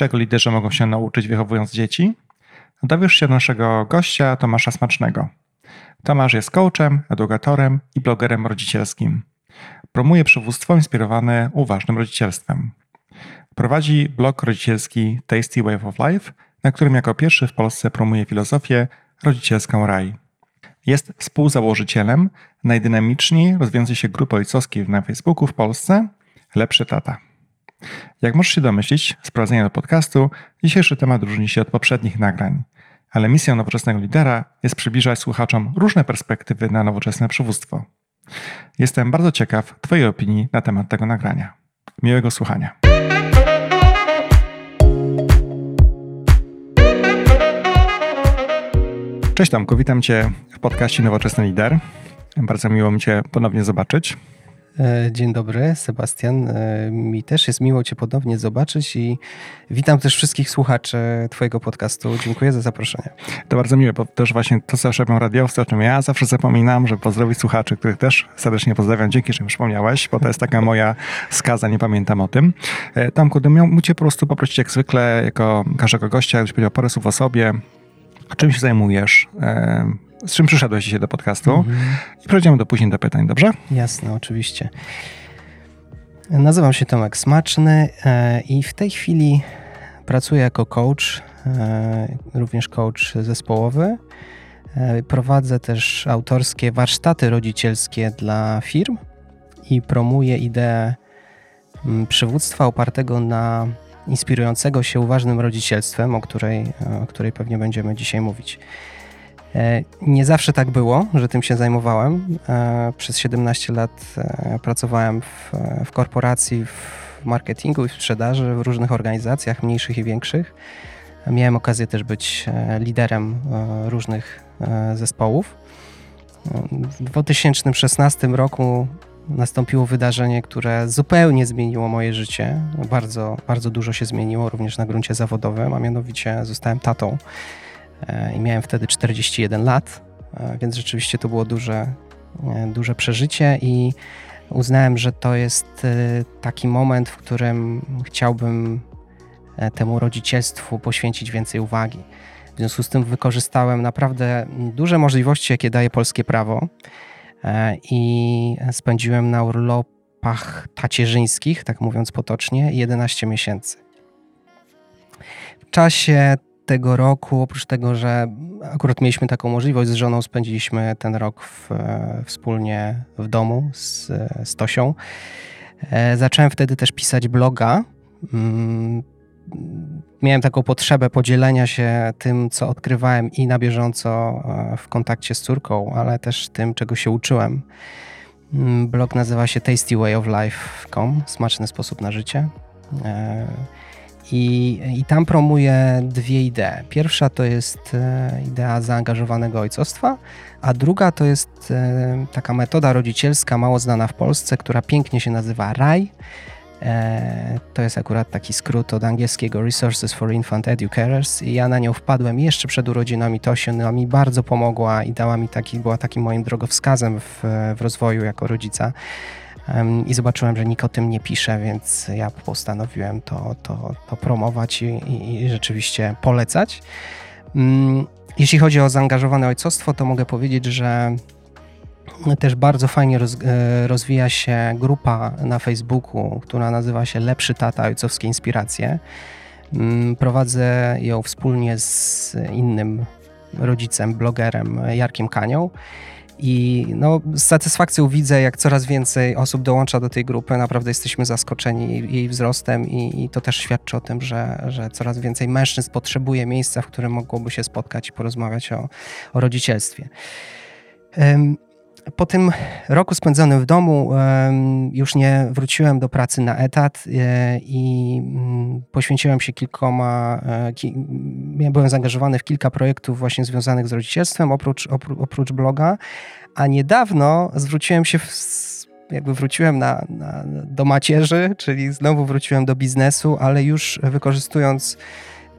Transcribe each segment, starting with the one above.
czego liderzy mogą się nauczyć wychowując dzieci, dowiesz się naszego gościa Tomasza Smacznego. Tomasz jest coachem, edukatorem i blogerem rodzicielskim. Promuje przywództwo inspirowane uważnym rodzicielstwem. Prowadzi blog rodzicielski Tasty Way of Life, na którym jako pierwszy w Polsce promuje filozofię rodzicielską RAI. Jest współzałożycielem najdynamiczniej rozwijającej się grupy ojcowskiej na Facebooku w Polsce Lepszy Tata. Jak możesz się domyślić, sprowadzenie do podcastu, dzisiejszy temat różni się od poprzednich nagrań, ale misją nowoczesnego lidera jest przybliżać słuchaczom różne perspektywy na nowoczesne przywództwo. Jestem bardzo ciekaw Twojej opinii na temat tego nagrania. Miłego słuchania. Cześć Tomku, witam Cię w podcaście Nowoczesny Lider. Bardzo miło mi Cię ponownie zobaczyć. E, dzień dobry, Sebastian. E, mi też jest miło Cię ponownie zobaczyć i witam też wszystkich słuchaczy Twojego podcastu. Dziękuję za zaproszenie. To bardzo miłe, bo też właśnie to zawsze robią radiowcy, o czym ja zawsze zapominam, że pozdrowić słuchaczy, których też serdecznie pozdrawiam. Dzięki, że mi przypomniałeś, bo to jest taka moja skaza, nie pamiętam o tym. E, Tomku, miał Cię po prostu poprosić jak zwykle, jako każdego gościa, jakbyś powiedział parę słów o sobie, czym się zajmujesz, z czym przyszedłeś dzisiaj do podcastu mhm. i przejdziemy do później do pytań, dobrze? Jasne, oczywiście. Nazywam się Tomek Smaczny e, i w tej chwili pracuję jako coach, e, również coach zespołowy. E, prowadzę też autorskie warsztaty rodzicielskie dla firm i promuję ideę mm, przywództwa opartego na inspirującego się uważnym rodzicielstwem, o której, o której pewnie będziemy dzisiaj mówić. E, nie zawsze tak było, że tym się zajmowałem. E, przez 17 lat e, pracowałem w, w korporacji, w marketingu i w sprzedaży w różnych organizacjach, mniejszych i większych. Miałem okazję też być liderem różnych zespołów. W 2016 roku nastąpiło wydarzenie, które zupełnie zmieniło moje życie. Bardzo, bardzo dużo się zmieniło również na gruncie zawodowym, a mianowicie zostałem tatą E, i miałem wtedy 41 lat, e, więc rzeczywiście to było duże, e, duże przeżycie i uznałem, że to jest taki moment, w którym chciałbym temu rodzicielstwu poświęcić więcej uwagi. W związku z tym wykorzystałem naprawdę duże możliwości, jakie daje polskie prawo i spędziłem na urlopach tacierzyńskich, tak mówiąc potocznie, 11 miesięcy. W czasie tego roku, oprócz tego, że akurat mieliśmy taką możliwość z żoną, spędziliśmy ten rok w, e, wspólnie w domu z, z Tosią. E, zacząłem wtedy też pisać bloga. Miałem taką potrzebę podzielenia się tym, co odkrywałem i na bieżąco e, w kontakcie z córką, ale też tym, czego się uczyłem. Mm, blog nazywa się tastywayoflife.com, smaczny sposób na życie. I, I tam promuję dwie idee. Pierwsza to jest e, idea zaangażowanego ojcostwa, a druga to jest e, taka metoda rodzicielska mało znana w Polsce, która pięknie się nazywa RAI. E, to jest akurat taki skrót od angielskiego Resources for Infant Educators i ja na nią wpadłem jeszcze przed urodzinami Tosi. Ona mi bardzo pomogła i dała mi taki, była takim moim drogowskazem w, w rozwoju jako rodzica i zobaczyłem, że nikt o tym nie pisze, więc ja postanowiłem to, to, to promować i, i, rzeczywiście polecać. Mm, jeśli chodzi o zaangażowane ojcostwo, to mogę powiedzieć, że też bardzo fajnie roz, e, rozwija się grupa na Facebooku, która nazywa się Lepszy Tata Ojcowskie Inspiracje. Mm, prowadzę ją wspólnie z innym rodzicem, blogerem Jarkiem Kanią. I no, z satysfakcją widzę, jak coraz więcej osób dołącza do tej grupy. Naprawdę jesteśmy zaskoczeni jej wzrostem i, i to też świadczy o tym, że, że coraz więcej mężczyzn potrzebuje miejsca, w którym mogłoby się spotkać i porozmawiać o, o rodzicielstwie. Po tym roku spędzonym w domu już nie wróciłem do pracy na etat e, i mm, poświęciłem się kilkoma, e, byłem zaangażowany w kilka projektów właśnie związanych z rodzicielstwem, oprócz, oprócz bloga, a niedawno zwróciłem się jakby wróciłem na, na, do macierzy, czyli znowu wróciłem do biznesu, ale już wykorzystując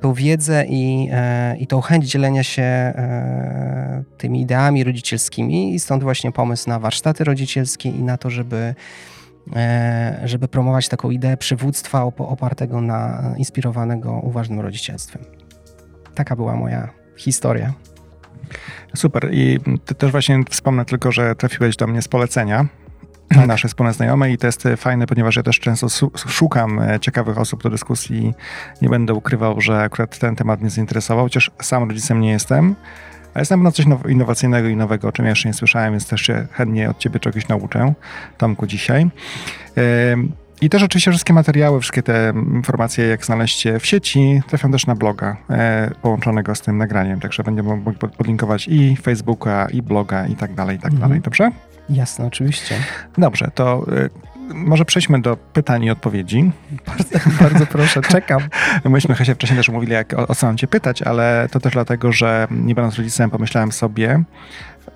tą wiedzę i, e, i tą chęć dzielenia się e, tymi ideami rodzicielskimi i stąd właśnie pomysł na warsztaty rodzicielskie i na to, żeby e, żeby promować taką ideę przywództwa opartego na inspirowanego uważnym rodzicielstwem. Taka była moja historia. Super. I też właśnie wspomnę tylko, że trafiłeś do mnie z polecenia. Nasze wspólne znajome i to jest fajne, ponieważ ja też często szukam e, ciekawych osób do dyskusji. Nie będę ukrywał, że akurat ten temat mnie zainteresował, chociaż sam rodzicem nie jestem. A jest na pewno coś innowacyjnego i nowego, o czym ja jeszcze nie słyszałem, więc też się chętnie od ciebie czegoś nauczę, Tomku, dzisiaj. I też oczywiście wszystkie materiały, wszystkie te informacje, jak znaleźć w sieci, trafią też na bloga e, połączonego z tym nagraniem. Także będziemy mogli podlinkować i Facebooka, i bloga, i tak dalej, i tak mhm. dalej. Dobrze? Jasne, oczywiście. Dobrze, to e, może przejdźmy do pytań i odpowiedzi. Bardzo, bardzo proszę, czekam. Myśmy Hesia wcześniej też mówili, jak, o, o co mam cię pytać, ale to też dlatego, że nie będąc rodzicem, pomyślałem sobie,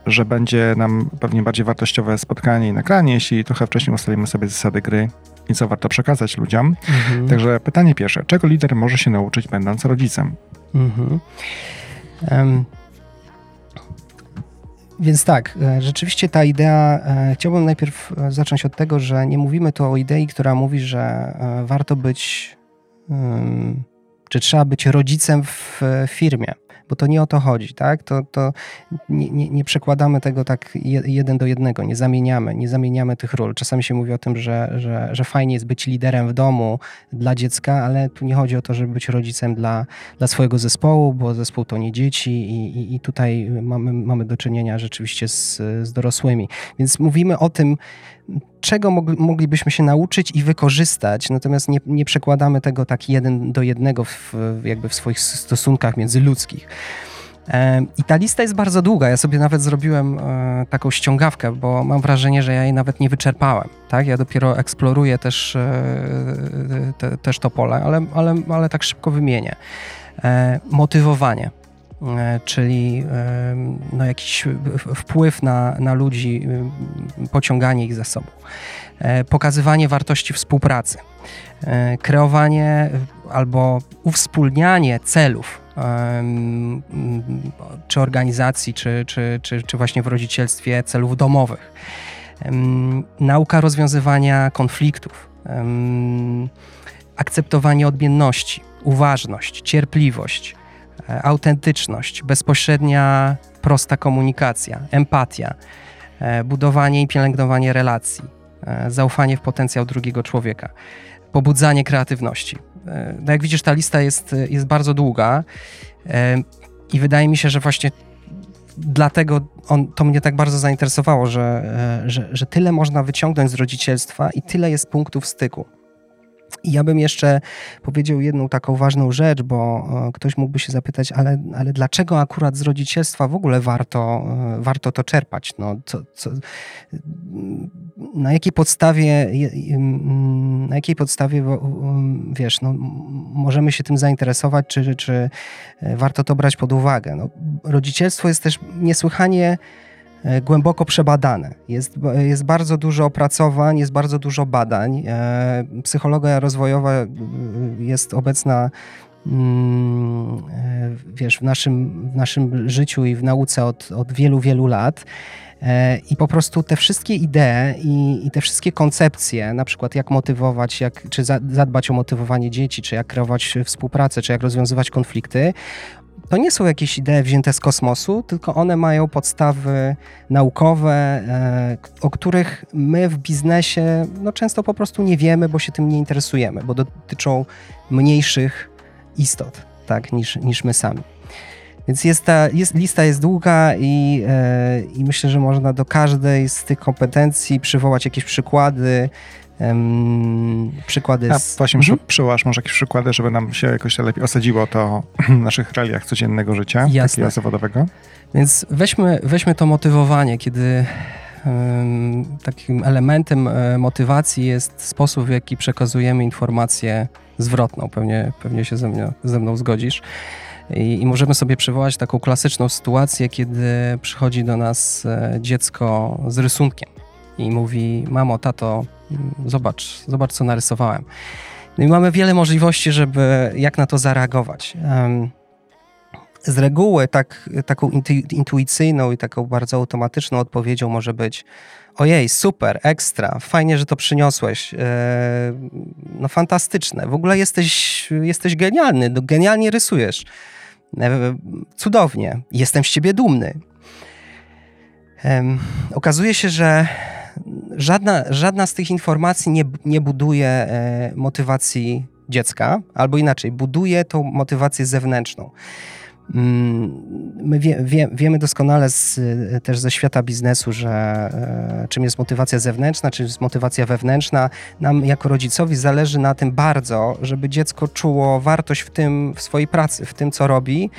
że będzie nam pewnie bardziej wartościowe spotkanie i nagranie, jeśli trochę wcześniej ustalimy sobie zasady gry i co warto przekazać ludziom. Mhm. Także pytanie pierwsze. Czego lider może się nauczyć, będąc rodzicem? Mhm. Um. Więc tak, e, rzeczywiście ta idea, e, chciałbym najpierw e, zacząć od tego, że nie mówimy tu o idei, która mówi, że warto być, czy trzeba być rodzicem w firmie bo to nie o to chodzi, tak? To, to nie, nie, nie, przekładamy tego tak jeden do jednego, nie zamieniamy, nie zamieniamy tych ról. Czasami się mówi o tym, że, że, że fajnie jest być liderem w domu dla dziecka, ale tu nie chodzi o to, żeby być rodzicem dla, dla swojego zespołu, bo zespół to nie dzieci i, i, i tutaj mamy, mamy do czynienia rzeczywiście z, z dorosłymi. Więc mówimy o tym, czego moglibyśmy się nauczyć i wykorzystać, natomiast nie, nie przekładamy tego tak jeden do jednego w, jakby w swoich stosunkach międzyludzkich. E, I ta lista jest bardzo długa. Ja sobie nawet zrobiłem e, taką ściągawkę, bo mam wrażenie, że ja jej nawet nie wyczerpałem. Tak? Ja dopiero eksploruję też, e, te, też to pole, ale, ale, ale tak szybko wymienię. Motywowanie. E, czyli e, no, jakiś wpływ na, na ludzi, e, pociąganie ich za sobą, pokazywanie wartości współpracy, kreowanie albo uwspólnianie celów czy organizacji, czy, czy, czy, czy właśnie w rodzicielstwie celów domowych, nauka rozwiązywania konfliktów, akceptowanie odmienności, uważność, cierpliwość E, autentyczność, bezpośrednia, prosta komunikacja, empatia, e, budowanie i pielęgnowanie relacji, e, zaufanie w potencjał drugiego człowieka, pobudzanie kreatywności. No jak widzisz, ta lista jest, jest bardzo długa i wydaje mi się, że właśnie dlatego on, to mnie tak bardzo zainteresowało, że, że, że tyle można wyciągnąć z rodzicielstwa i tyle jest punktów styku. I ja bym jeszcze powiedział jedną taką ważną rzecz, bo e, ktoś mógłby się zapytać, ale, ale dlaczego akurat z rodzicielstwa w ogóle warto, e, warto to czerpać? No, co, co, na jakiej podstawie, na jakiej podstawie, wiesz, no, możemy się tym zainteresować, czy, czy e, warto to brać pod uwagę? No, rodzicielstwo jest też niesłychanie głęboko przebadane. Jest, jest bardzo dużo opracowań, jest bardzo dużo badań. E, psychologia rozwojowa e, jest obecna mm, wiesz, w naszym, w naszym życiu i w nauce od, od wielu, wielu lat. I po prostu te wszystkie idee i, i, te wszystkie koncepcje, na przykład jak motywować, jak, czy zadbać o motywowanie dzieci, czy jak kreować współpracę, czy jak rozwiązywać konflikty, to nie są jakieś idee wzięte z kosmosu, tylko one mają podstawy naukowe, e, o których my w biznesie no, często po prostu nie wiemy, bo się tym nie interesujemy, bo dotyczą mniejszych istot tak, niż, niż my sami. Więc jest ta, jest, lista jest długa i, e, i myślę, że można do każdej z tych kompetencji przywołać jakieś przykłady, Um, przykłady A z... właśnie mhm. przyłasz może jakieś przykłady, żeby nam się jakoś lepiej osadziło to w naszych realiach codziennego życia, Jasne. takiego zawodowego. Więc weźmy, weźmy to motywowanie, kiedy um, takim elementem e, motywacji jest sposób, w jaki przekazujemy informację zwrotną. Pewnie, pewnie się ze, mnie, ze mną zgodzisz. I, I, możemy sobie przywołać taką klasyczną sytuację, kiedy przychodzi do nas e, dziecko z rysunkiem i mówi: Mamo, tato, zobacz, zobacz co narysowałem. No i mamy wiele możliwości, żeby jak na to zareagować. Z reguły tak, taką intuicyjną i taką bardzo automatyczną odpowiedzią może być ojej, super, ekstra, fajnie, że to przyniosłeś. E, no fantastyczne, w ogóle jesteś, jesteś genialny, no, genialnie rysujesz. E, cudownie, jestem z ciebie dumny. Okazuje się, że żadna, żadna z tych informacji nie, nie buduje e, motywacji dziecka, albo inaczej, buduje tą motywację zewnętrzną. Mm, my wie, wie, wiemy doskonale z, też ze świata biznesu, że e, czym jest motywacja zewnętrzna, czym jest motywacja wewnętrzna. Nam jako rodzicowi zależy na tym bardzo, żeby dziecko czuło wartość w tym, w swojej pracy, w tym, co robi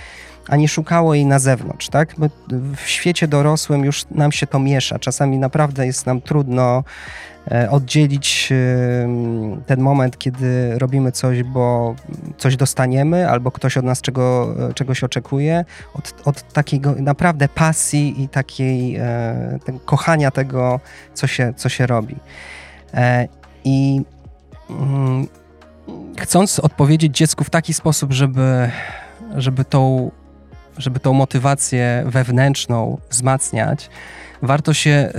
a nie szukało jej na zewnątrz, tak? Bo w świecie dorosłym już nam się to miesza. Czasami naprawdę jest nam trudno e, oddzielić ten moment, kiedy robimy coś, bo coś dostaniemy, albo ktoś od nas czego, czegoś oczekuje, od, od takiego naprawdę pasji i takiej e, kochania tego, co się, co się robi. E, I mm, chcąc odpowiedzieć dziecku w taki sposób, żeby, żeby tą żeby tą motywację wewnętrzną wzmacniać, warto się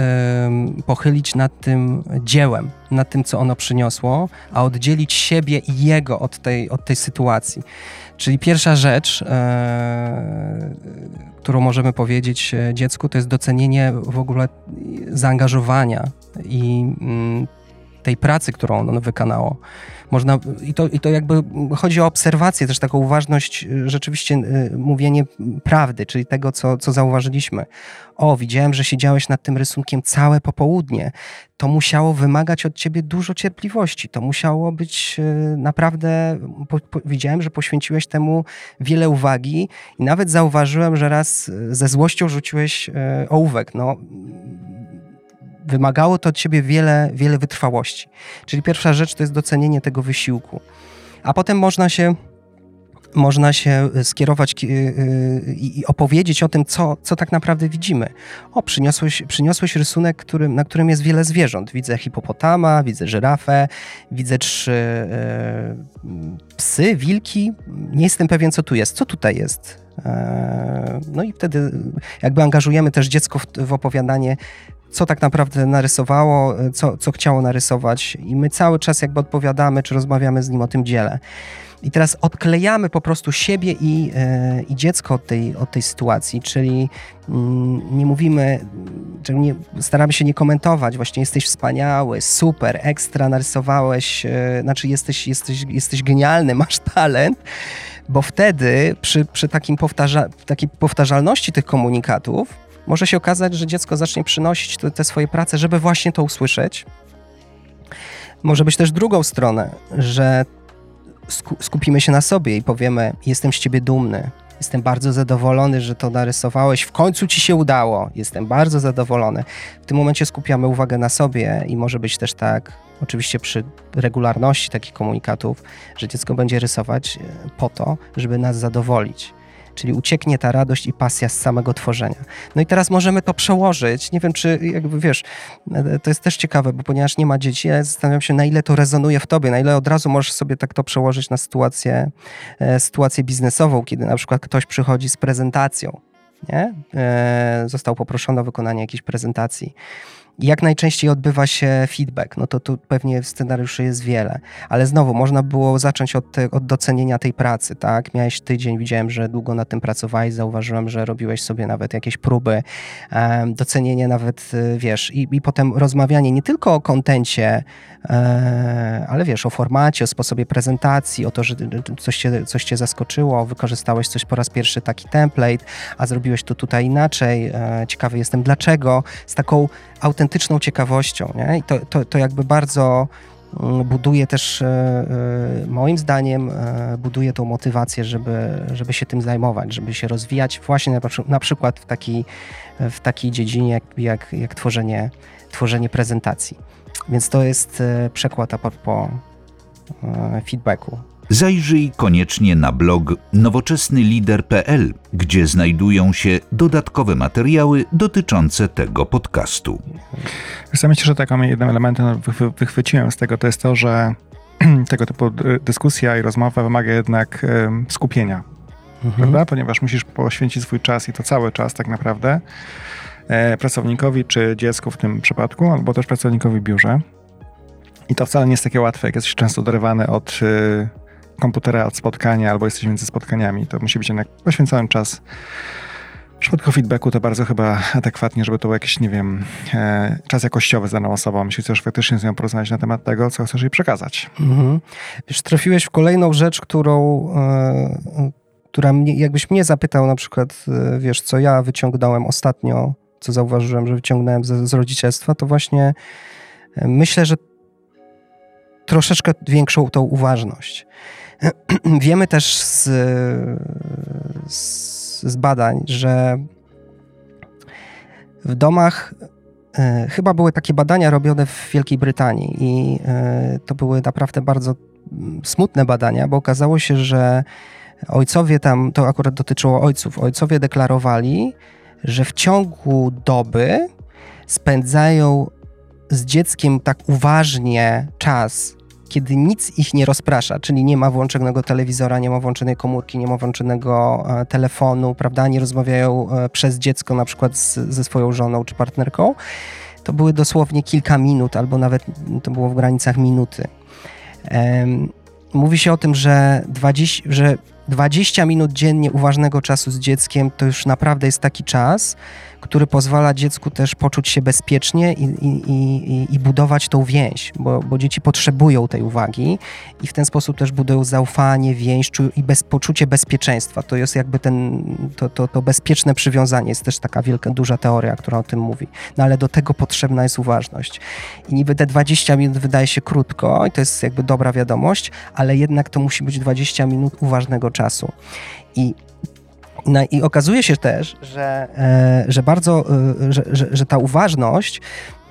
y, pochylić nad tym dziełem, nad tym, co ono przyniosło, a oddzielić siebie i jego od tej, od tej sytuacji. Czyli pierwsza rzecz, y, którą możemy powiedzieć e, dziecku, to jest docenienie w ogóle zaangażowania i y, tej pracy, którą ono wykonało. Można, i, to, I to jakby chodzi o obserwację, też taką uważność, y, rzeczywiście y, mówienie prawdy, czyli tego, co, co zauważyliśmy. O, widziałem, że siedziałeś nad tym rysunkiem całe popołudnie. To musiało wymagać od ciebie dużo cierpliwości. To musiało być y, naprawdę. Po, po, widziałem, że poświęciłeś temu wiele uwagi i nawet zauważyłem, że raz ze złością rzuciłeś ołówek. No, wymagało to od ciebie wiele, wiele wytrwałości. Czyli pierwsza rzecz to jest docenienie tego wysiłku. A potem można się można się skierować y, y, i opowiedzieć o tym, co, co tak naprawdę widzimy. O, przyniosłeś, przyniosłeś rysunek, którym, na którym jest wiele zwierząt. Widzę hipopotama, widzę żyrafę, widzę trzy e, psy, wilki. Nie jestem pewien, co tu jest. Co tutaj jest? E, no i wtedy jakby angażujemy też dziecko w, w opowiadanie co tak naprawdę narysowało, co, co chciało narysować, i my cały czas jakby odpowiadamy, czy rozmawiamy z nim o tym dziele. I teraz odklejamy po prostu siebie i, yy, i dziecko od tej, od tej sytuacji, czyli yy, nie mówimy, czyli nie, staramy się nie komentować, właśnie jesteś wspaniały, super, ekstra, narysowałeś, yy, znaczy jesteś, jesteś, jesteś genialny, masz talent, bo wtedy przy, przy takim powtarza, takiej powtarzalności tych komunikatów może się okazać, że dziecko zacznie przynosić te, te swoje prace, żeby właśnie to usłyszeć. Może być też drugą stronę, że skupimy się na sobie i powiemy: Jestem z ciebie dumny, Jestem bardzo zadowolony, że to narysowałeś. W końcu ci się udało. Jestem bardzo zadowolony. W tym momencie skupiamy uwagę na sobie i może być też tak, oczywiście przy regularności takich komunikatów, że dziecko będzie rysować e, po to, żeby nas zadowolić czyli ucieknie ta radość i pasja z samego tworzenia. No i teraz możemy to przełożyć. Nie wiem, czy jakby wiesz, to jest też ciekawe, bo ponieważ nie ma dzieci, ja zastanawiam się, na ile to rezonuje w tobie, na ile od razu możesz sobie tak to przełożyć na sytuację, e, sytuację biznesową, kiedy na przykład ktoś przychodzi z prezentacją. Nie? E, został poproszony o wykonanie jakiejś prezentacji jak najczęściej odbywa się feedback? No to tu pewnie scenariuszy jest wiele, ale znowu można było zacząć od, od docenienia tej pracy, tak? Miałeś tydzień, widziałem, że długo nad tym pracowałeś, zauważyłem, że robiłeś sobie nawet jakieś próby, docenienie nawet, y, wiesz, i, i potem rozmawianie nie tylko o kontencie, e, ale wiesz, o formacie, o sposobie prezentacji, o to, że coś cię, coś cię zaskoczyło, wykorzystałeś coś po raz pierwszy taki template, a zrobiłeś to tutaj inaczej, e, ciekawy jestem dlaczego, z taką autentyczną ciekawością. Nie? I to, to, to jakby bardzo mm, buduje też, e, e, moim zdaniem, e, buduje tą motywację, żeby, żeby się tym zajmować, żeby się rozwijać właśnie na, przykład w takiej, w takiej dziedzinie jak, jak, jak tworzenie, tworzenie prezentacji. Więc to jest przekład a propos feedbacku. Zajrzyj koniecznie na blog nowoczesnylider.pl, gdzie znajdują się dodatkowe materiały dotyczące tego podcastu. Ja myślę, że takim jednym elementem wychwyciłem z tego to jest to, że tego typu dyskusja i rozmowa wymaga jednak skupienia, mhm. prawda? Ponieważ musisz poświęcić swój czas i to cały czas tak naprawdę e, pracownikowi czy dziecku w tym przypadku, albo też pracownikowi biurze. I to wcale nie jest takie łatwe, jak jesteś często dorywany od y, komputera, od spotkania, albo jesteś między spotkaniami. To musi być jednak poświęcony czas. W przypadku feedbacku to bardzo chyba adekwatnie, żeby to był jakiś, nie wiem, e, czas jakościowy z daną osobą, jeśli chcesz faktycznie z nią porozmawiać na temat tego, co chcesz jej przekazać. Mhm. Wiesz, trafiłeś w kolejną rzecz, którą, e, która mnie, jakbyś mnie zapytał na przykład, e, wiesz, co ja wyciągnąłem ostatnio, co zauważyłem, że wyciągnąłem z, z rodzicielstwa, to właśnie e, myślę, że troszeczkę większą tą uważność. Wiemy też z, z, badań, że w domach e, chyba były takie badania robione w Wielkiej Brytanii i e, to były naprawdę bardzo mm, smutne badania, bo okazało się, że ojcowie tam, to akurat dotyczyło ojców, ojcowie deklarowali, że w ciągu doby spędzają z dzieckiem tak uważnie czas kiedy nic ich nie rozprasza, czyli nie ma włączonego telewizora, nie ma włączonej komórki, nie ma włączonego e, telefonu, prawda, nie rozmawiają e, przez dziecko na przykład z, ze swoją żoną czy partnerką, to były dosłownie kilka minut, albo nawet to było w granicach minuty. Mówi się o tym, że 20, że 20 minut dziennie uważnego czasu z dzieckiem to już naprawdę jest taki czas, który pozwala dziecku też poczuć się bezpiecznie i, i, i, i budować tą więź, bo, bo, dzieci potrzebują tej uwagi i w ten sposób też budują zaufanie, więź i bez, poczucie bezpieczeństwa. To jest jakby ten, to, to, to bezpieczne przywiązanie. Jest też taka wielka, duża teoria, która o tym mówi. No ale do tego potrzebna jest uważność. I niby te 20 minut wydaje się krótko i to jest jakby dobra wiadomość, ale jednak to musi być 20 minut uważnego czasu. I i okazuje się też, że, e, że bardzo, e, że, że, że ta uważność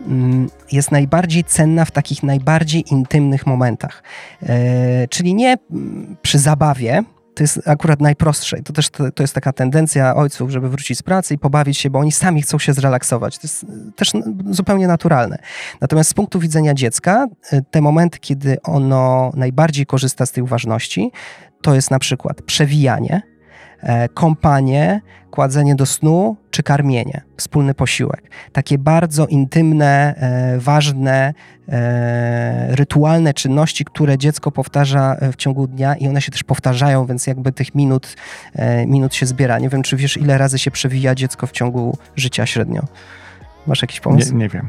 mm, jest najbardziej cenna w takich najbardziej intymnych momentach. E, czyli nie mm, przy zabawie, to jest akurat najprostsze. To też to, to, jest taka tendencja ojców, żeby wrócić z pracy i pobawić się, bo oni sami chcą się zrelaksować. To jest też zupełnie naturalne. Natomiast z punktu widzenia dziecka, te momenty, kiedy ono najbardziej korzysta z tej uważności, to jest na przykład przewijanie, kąpanie, kładzenie do snu czy karmienie, wspólny posiłek. Takie bardzo intymne, e, ważne, e, rytualne czynności, które dziecko powtarza w ciągu dnia i one się też powtarzają, więc jakby tych minut, minut się zbiera. Nie wiem, czy wiesz, ile razy się przewija dziecko w ciągu życia średnio. Masz jakiś pomysł? Nie, nie wiem.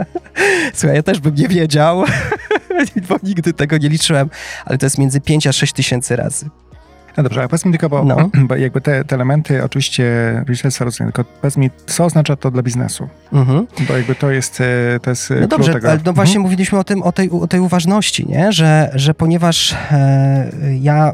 Słuchaj, ja też bym nie wiedział, bo nigdy tego nie liczyłem, ale to jest między 5 a 6 tysięcy razy. No dobrze, a powiedz mi tylko, bo, no. bo jakby te, te, elementy oczywiście rodzicielstwa rozumiem, tylko powiedz mi, co oznacza to dla biznesu? Mhm. Bo jakby to jest, e, to jest No dobrze, tego. ale no właśnie mhm. mówiliśmy o tym, o tej, o tej uważności, nie? Że, że ponieważ e, ja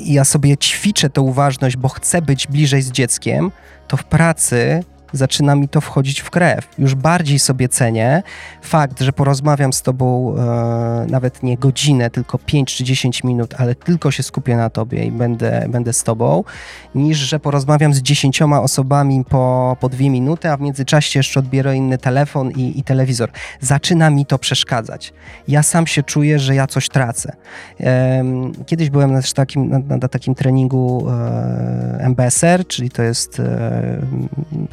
ja sobie ćwiczę tę uważność, bo chcę być bliżej z dzieckiem, to w pracy zaczyna mi to wchodzić w krew. Już bardziej sobie cenię fakt, że porozmawiam z tobą e, nawet nie godzinę, tylko 5 czy 10 minut, ale tylko się skupię na tobie i będę, będę z tobą, niż że porozmawiam z dziesięcioma osobami po, po dwie minuty, a w międzyczasie jeszcze odbiorę inny telefon i, i telewizor. Zaczyna mi to przeszkadzać. Ja sam się czuję, że ja coś tracę. E, kiedyś byłem na, takim, na, na takim treningu e, MBSR, czyli to jest e,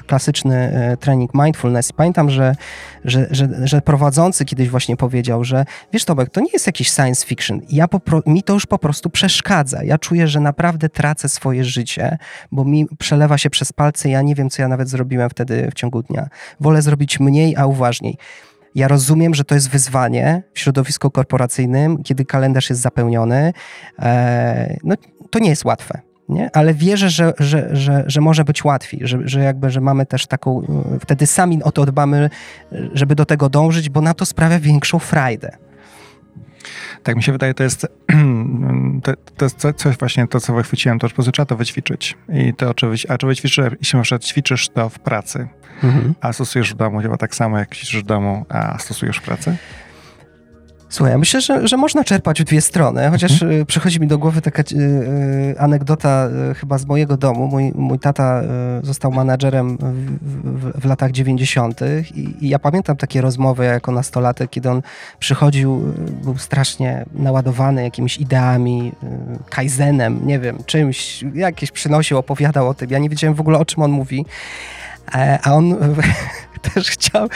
klasa klasyczny e, trening mindfulness. Pamiętam, że, że, że, że prowadzący kiedyś właśnie powiedział, że wiesz Tomek, to nie jest jakiś science fiction. Ja mi to już po prostu przeszkadza. Ja czuję, że naprawdę tracę swoje życie, bo mi przelewa się przez palce. Ja nie wiem, co ja nawet zrobiłem wtedy w ciągu dnia. Wolę zrobić mniej, a uważniej. Ja rozumiem, że to jest wyzwanie w środowisku korporacyjnym, kiedy kalendarz jest zapełniony. E, no, to nie jest łatwe nie? ale wierzę, że, że, że, że może być łatwiej, że, że jakby, że mamy też taką, e, wtedy sami o to dbamy, żeby do tego dążyć, bo na to sprawia większą frajdę. Tak mi się wydaje, to jest, to, to jest coś właśnie to, co wychwyciłem, to po prostu trzeba to wyćwiczyć. I to oczywiście, a czy wyćwiczysz, jeśli na przykład ćwiczysz to w pracy, mhm. a stosujesz w domu, chyba tak samo jak ćwiczysz w domu, a stosujesz w pracy? Słuchaj, ja myślę, że, że można czerpać w dwie strony, chociaż mhm. przychodzi mi do głowy taka y, anegdota y, chyba z mojego domu. Mój, mój tata y, został menadżerem w, w, w latach 90. I, I, ja pamiętam takie rozmowy jako nastolatek, kiedy on przychodził, był strasznie naładowany jakimiś ideami, kaizenem, nie wiem, czymś, jakieś przynosił, opowiadał o tym. Ja nie wiedziałem w ogóle o czym on mówi. E, a on też chciał,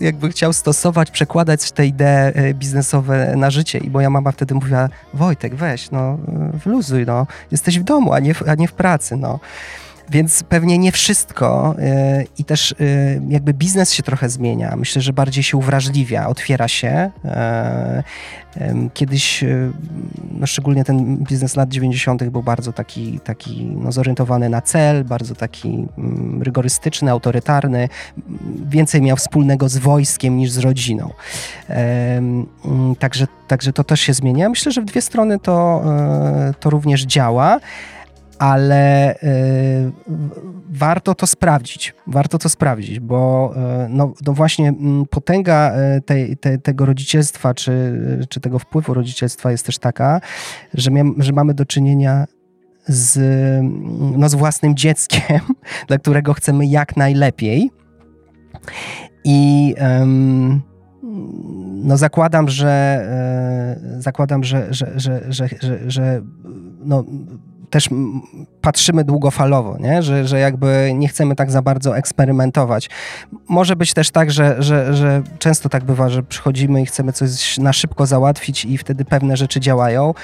jakby chciał stosować, przekładać te idee e, biznesowe na życie. I moja mama wtedy mówiła, Wojtek, weź, no, wyluzuj, no, jesteś w domu, a nie w, a nie w pracy, no. Więc pewnie nie wszystko e, i też e, jakby biznes się trochę zmienia. Myślę, że bardziej się uwrażliwia, otwiera się. E, kiedyś, no szczególnie ten biznes lat 90. był bardzo taki, taki no zorientowany na cel, bardzo taki mm, rygorystyczny, autorytarny. Więcej miał wspólnego z wojskiem niż z rodziną. Mm, także, także to też się zmienia. Myślę, że w dwie strony to, to również działa ale y, warto to sprawdzić. Warto to sprawdzić, bo y, no, no właśnie mm, potęga y, tej, te, tego rodzicielstwa, czy, czy tego wpływu rodzicielstwa jest też taka, że, że mamy do czynienia z, mm, no, z własnym dzieckiem, dla którego chcemy jak najlepiej. I no zakładam, że zakładam, że, że, że, że, że, że no, też patrzymy długofalowo, nie? Że, że jakby nie chcemy tak za bardzo eksperymentować. Może być też tak, że, że, że często tak bywa, że przychodzimy i chcemy coś na szybko załatwić i wtedy pewne rzeczy działają,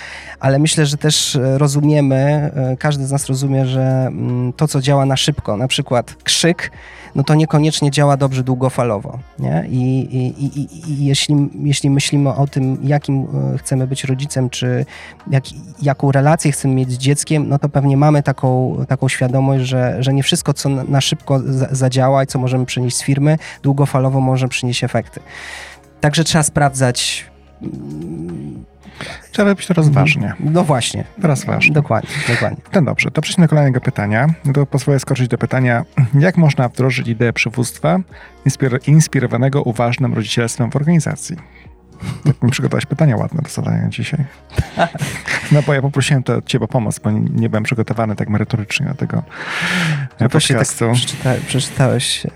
ale myślę, że też rozumiemy, e, każdy z nas rozumie, że mm, to, co działa na szybko, na przykład krzyk, no to niekoniecznie działa dobrze długofalowo. Nie? I, i, i, i jeśli, jeśli myślimy o tym, jakim e, chcemy być rodzicem, czy jak, jaką relację chcemy mieć z dzieckiem, no to pewnie mamy taką, taką świadomość, że, że nie wszystko, co na szybko zadziała i co możemy przynieść z firmy, długofalowo może przynieść efekty. Także trzeba sprawdzać Trzeba robić to rozważnie. No właśnie. Rozważnie. Dokładnie, dokładnie. No dobrze, to przejdźmy do kolejnego pytania. To pozwolę skoczyć do pytania, jak można wdrożyć ideę przywództwa inspir inspirowanego uważnym rodzicielstwem w organizacji? Tak mi przygotowałeś pytania ładne do zadania dzisiaj. No bo ja poprosiłem to od ciebie o pomoc, bo nie byłem przygotowany tak merytorycznie do tego no podcastu. Tak przeczyta przeczytałeś.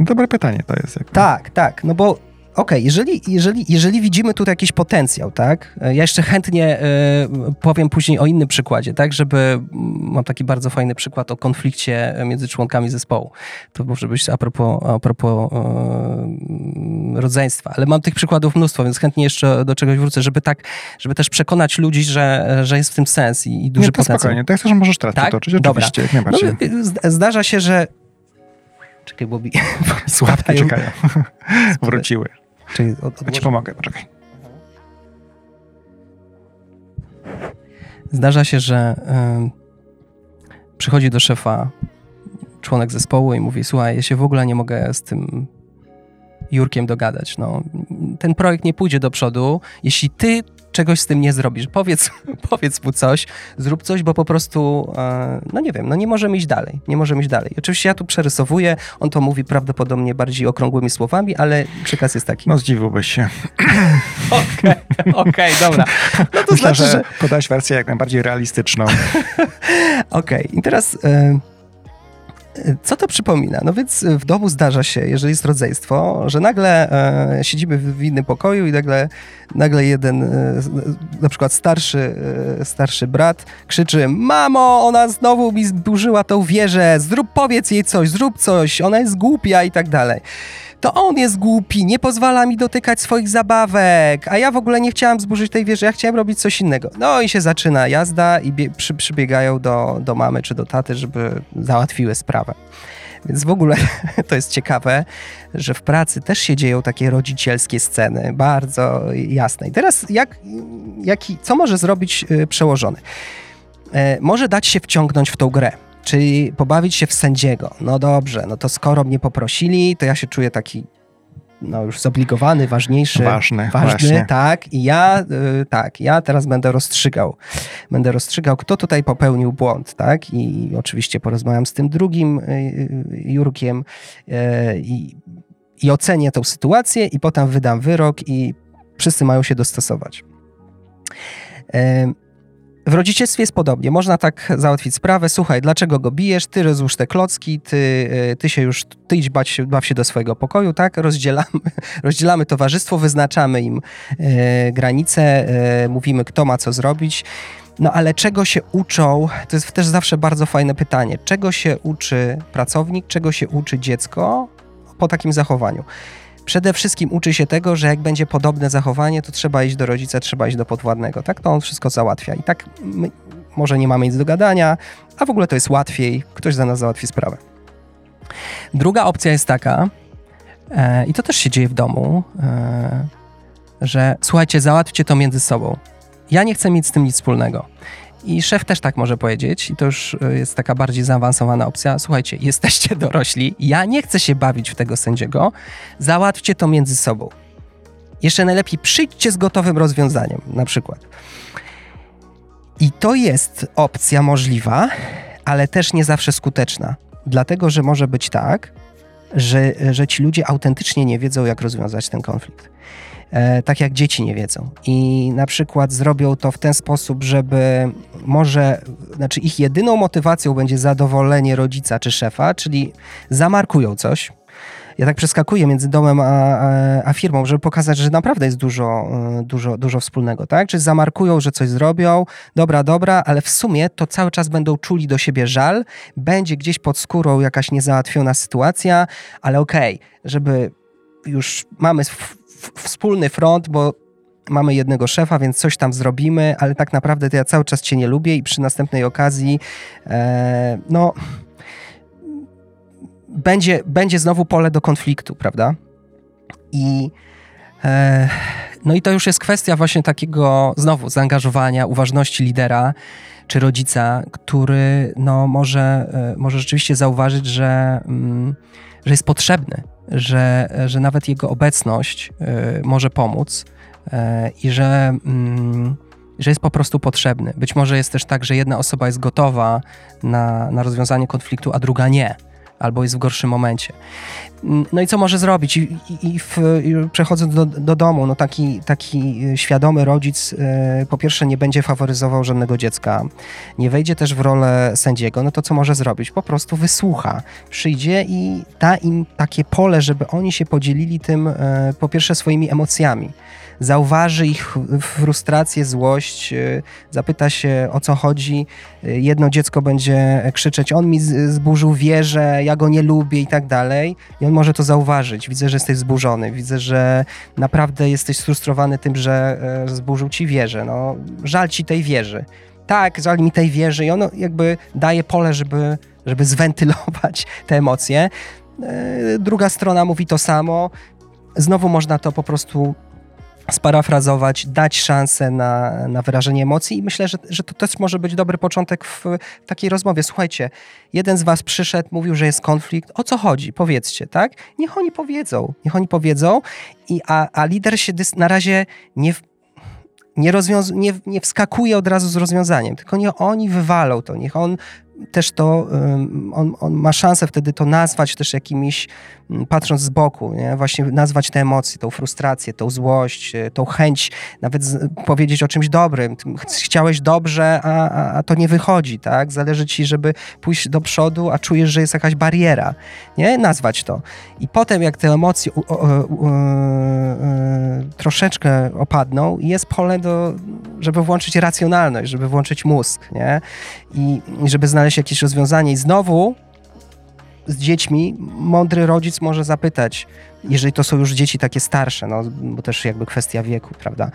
Dobre pytanie to jest. Jakby. Tak, tak, no bo okay, jeżeli, jeżeli, jeżeli widzimy tutaj jakiś potencjał, tak? Ja jeszcze chętnie y, powiem później o innym przykładzie, tak? Żeby, mam taki bardzo fajny przykład o konflikcie między członkami zespołu. To może być a propos, a propos y, rodzeństwa, ale mam tych przykładów mnóstwo, więc chętnie jeszcze do czegoś wrócę, żeby tak, żeby też przekonać ludzi, że, że jest w tym sens i, i duży Nie, to potencjał. spokojnie, tak chcesz, że możesz teraz tak? toczyć, oczywiście, Dobra. jak najbardziej. No, zdarza się, że Czekaj, bo... Słuchawki czekają. Wróciły. Czyli od, Ja ci pomogę, poczekaj. Zdarza się, że y, przychodzi do szefa członek zespołu i mówi: Słuchaj, ja się w ogóle nie mogę z tym Jurkiem dogadać. No, ten projekt nie pójdzie do przodu, jeśli ty czegoś z tym nie zrobisz. Powiedz, powiedz mu coś, zrób coś, bo po prostu, e, no nie wiem, no nie możemy iść dalej. Nie możemy iść dalej. Oczywiście ja tu przerysowuję, on to mówi prawdopodobnie bardziej okrągłymi słowami, ale przekaz jest taki. No zdziwiłbyś się. Okej, okej, okay, dobra. No to Myślę, znaczy, że... podałeś wersję jak najbardziej realistyczną. okej, okay. i teraz... Y co to przypomina? No więc w domu zdarza się, jeżeli jest rodzeństwo, że nagle e, siedzimy w, w innym pokoju i nagle, nagle jeden, e, na przykład starszy, e, starszy brat krzyczy Mamo, ona znowu mi zburzyła tą wieżę, zrób, powiedz jej coś, zrób coś, ona jest głupia i tak dalej to on jest głupi, nie pozwala mi dotykać swoich zabawek, a ja w ogóle nie chciałam zburzyć tej wieży, ja chciałem robić coś innego. No i się zaczyna jazda i przy, przybiegają do, do mamy czy do taty, żeby załatwiły sprawę. Więc w ogóle to jest ciekawe, że w pracy też się dzieją takie rodzicielskie sceny, bardzo jasne. I teraz jak, jaki, co może zrobić y, przełożony? E, może dać się wciągnąć w tą grę. Czyli pobawić się w sędziego. No dobrze, no to skoro mnie poprosili, to ja się czuję taki no już zobligowany, ważniejszy. Ważny, ważny właśnie. tak. I ja, y, tak, ja teraz będę rozstrzygał. Będę rozstrzygał, kto tutaj popełnił błąd, tak? I oczywiście porozmawiam z tym drugim y, y Jurkiem y, i i ocenię tą sytuację i potem wydam wyrok i wszyscy mają się dostosować. W rodzicielstwie jest podobnie. Można tak załatwić sprawę. Słuchaj, dlaczego go bijesz? Ty rozłóż te klocki, ty, e, ty się już, ty idź bać baw się do swojego pokoju, tak? Rozdzielamy, rozdzielamy towarzystwo, wyznaczamy im e, granice, e, mówimy, kto ma co zrobić. No ale czego się uczą? To jest też zawsze bardzo fajne pytanie. Czego się uczy pracownik, czego się uczy dziecko po takim zachowaniu? Przede wszystkim uczy się tego, że jak będzie podobne zachowanie, to trzeba iść do rodzica, trzeba iść do podwładnego. Tak to on wszystko załatwia. I tak my, może nie mamy nic do gadania, a w ogóle to jest łatwiej, ktoś za nas załatwi sprawę. Druga opcja jest taka, e, i to też się dzieje w domu, e, że słuchajcie, załatwcie to między sobą. Ja nie chcę mieć z tym nic wspólnego. I szef też tak może powiedzieć, i to już e, jest taka bardziej zaawansowana opcja. Słuchajcie, jesteście dorośli, ja nie chcę się bawić w tego sędziego, załatwcie to między sobą. Jeszcze najlepiej przyjdźcie z gotowym rozwiązaniem, na przykład. I to jest opcja możliwa, ale też nie zawsze skuteczna. Dlatego, że może być tak, że, że ci ludzie autentycznie nie wiedzą, jak rozwiązać ten konflikt. E, tak jak dzieci nie wiedzą. I na przykład zrobią to w ten sposób, żeby może, znaczy ich jedyną motywacją będzie zadowolenie rodzica czy szefa, czyli zamarkują coś. Ja tak przeskakuję między domem a, a, a firmą, żeby pokazać, że naprawdę jest dużo, e, dużo, dużo wspólnego, tak? Czy zamarkują, że coś zrobią, dobra, dobra, ale w sumie to cały czas będą czuli do siebie żal, będzie gdzieś pod skórą jakaś niezałatwiona sytuacja, ale okej, okay, żeby już mamy wspólny front, bo mamy jednego szefa, więc coś tam zrobimy, ale tak naprawdę to ja cały czas cię nie lubię i przy następnej okazji e, no będzie, będzie znowu pole do konfliktu, prawda? I e, no i to już jest kwestia właśnie takiego znowu zaangażowania, uważności lidera czy rodzica, który no może, e, może rzeczywiście zauważyć, że, mm, że jest potrzebny że, że nawet jego obecność y, może pomóc y, i że, mm, że jest po prostu potrzebny. Być może jest też tak, że jedna osoba jest gotowa na, na rozwiązanie konfliktu, a druga nie albo jest w gorszym momencie. No i co może zrobić? I, i, w, i przechodząc do, do, domu, no taki, taki świadomy rodzic y, po pierwsze nie będzie faworyzował żadnego dziecka, nie wejdzie też w rolę sędziego, no to co może zrobić? Po prostu wysłucha, przyjdzie i da im takie pole, żeby oni się podzielili tym y, po pierwsze swoimi emocjami zauważy ich frustrację, złość, y, zapyta się o co chodzi. Y, jedno dziecko będzie krzyczeć, on mi zburzył wieżę, ja go nie lubię i tak dalej. I on może to zauważyć. Widzę, że jesteś zburzony, widzę, że naprawdę jesteś sfrustrowany tym, że e, zburzył ci wieżę. No, żal ci tej wieży. Tak, żal mi tej wieży i ono jakby daje pole, żeby, żeby zwentylować te emocje. E, druga strona mówi to samo. Znowu można to po prostu sparafrazować, dać szansę na, na wyrażenie emocji i myślę, że, że to też może być dobry początek w, takiej rozmowie. Słuchajcie, jeden z was przyszedł, mówił, że jest konflikt. O co chodzi? Powiedzcie, tak? Niech oni powiedzą, niech oni powiedzą, i, a, a lider się na razie nie, nie, rozwiąz- nie, nie wskakuje od razu z rozwiązaniem, tylko nie oni wywalą to, niech on też to, on, on, ma szansę wtedy to nazwać też jakimiś, patrząc z boku, nie? właśnie nazwać te emocje, tą frustrację, tą złość, e, tą chęć, nawet z, powiedzieć o czymś dobrym. Chciałeś dobrze, a, a, a, to nie wychodzi, tak? Zależy ci, żeby pójść do przodu, a czujesz, że jest jakaś bariera, nie? Nazwać to. I potem, jak te emocje u, u, u, e, troszeczkę opadną, jest pole do, żeby włączyć racjonalność, żeby włączyć mózg, nie? I, żeby znaleźć jakieś rozwiązanie. I znowu z dziećmi mądry rodzic może zapytać, jeżeli to są już dzieci takie starsze, no bo też jakby kwestia wieku, prawda?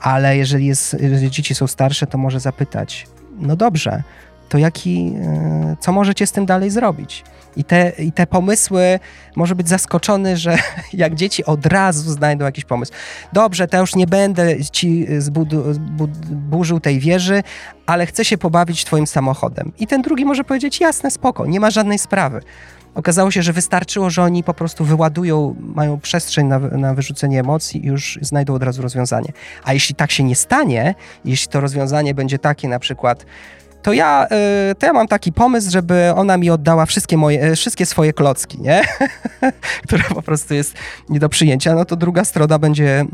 Ale jeżeli, jest, jeżeli dzieci są starsze, to może zapytać, no dobrze, to jaki, e, co możecie z tym dalej zrobić? I te, I te pomysły, może być zaskoczony, że jak dzieci od razu znajdą jakiś pomysł. Dobrze, to już nie będę ci zbudu, zbud, burzył tej wieży, ale chcę się pobawić twoim samochodem. I ten drugi może powiedzieć, jasne, spoko, nie ma żadnej sprawy. Okazało się, że wystarczyło, że oni po prostu wyładują, mają przestrzeń na, na wyrzucenie emocji i już znajdą od razu rozwiązanie. A jeśli tak się nie stanie, jeśli to rozwiązanie będzie takie na przykład, to ja, y, to ja mam taki pomysł, żeby ona mi oddała wszystkie moje, y, wszystkie swoje klocki, nie? Która po prostu jest nie do przyjęcia, no to druga strona będzie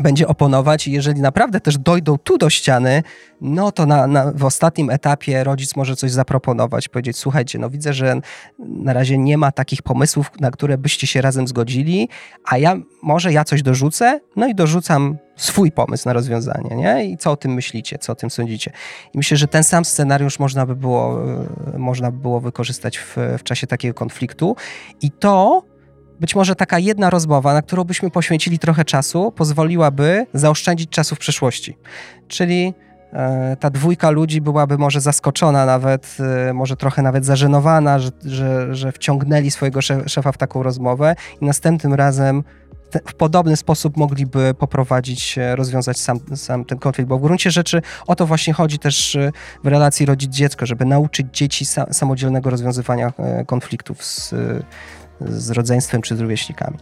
będzie oponować i jeżeli naprawdę też dojdą tu do ściany, no to na, na, w ostatnim etapie rodzic może coś zaproponować, powiedzieć, słuchajcie, no widzę, że na razie nie ma takich pomysłów, na które byście się razem zgodzili, a ja może ja coś dorzucę, no i dorzucam swój pomysł na rozwiązanie, nie? I co o tym myślicie, co o tym sądzicie? I myślę, że ten sam scenariusz można by było, e, można by było wykorzystać w, w czasie takiego konfliktu i to być może taka jedna rozmowa, na którą byśmy poświęcili trochę czasu, pozwoliłaby zaoszczędzić czasu w przyszłości. Czyli e, ta dwójka ludzi byłaby może zaskoczona nawet, e, może trochę nawet zażenowana, że, że, że wciągnęli swojego szefa w taką rozmowę i następnym razem w podobny sposób mogliby poprowadzić, e, rozwiązać sam, sam ten konflikt, bo w gruncie rzeczy o to właśnie chodzi też w relacji rodzic-dziecko, żeby nauczyć dzieci samodzielnego rozwiązywania konfliktów z, z rodzeństwem czy z rówieśnikami.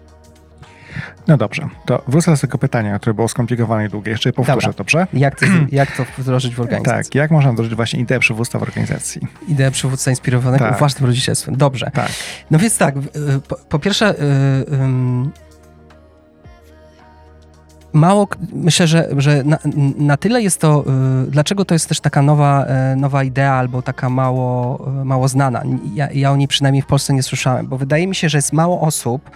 No dobrze, to wrócę do tego pytania, które było skomplikowane i długie. Jeszcze je powtórzę, Dobra. dobrze? Jak to, jak to wdrożyć w organizacji? Tak, jak można wdrożyć właśnie ideę przywództwa w organizacji? Ideę przywódca inspirowanego tak. własnym rodzicielstwem. Dobrze. Tak. No więc tak, po, po pierwsze... Yy, mało, myślę, że, że na, na, tyle jest to, y, dlaczego to jest też taka nowa, y, nowa idea albo taka mało, y, mało znana. Ja, ja o niej przynajmniej w Polsce nie słyszałem, bo wydaje mi się, że jest mało osób,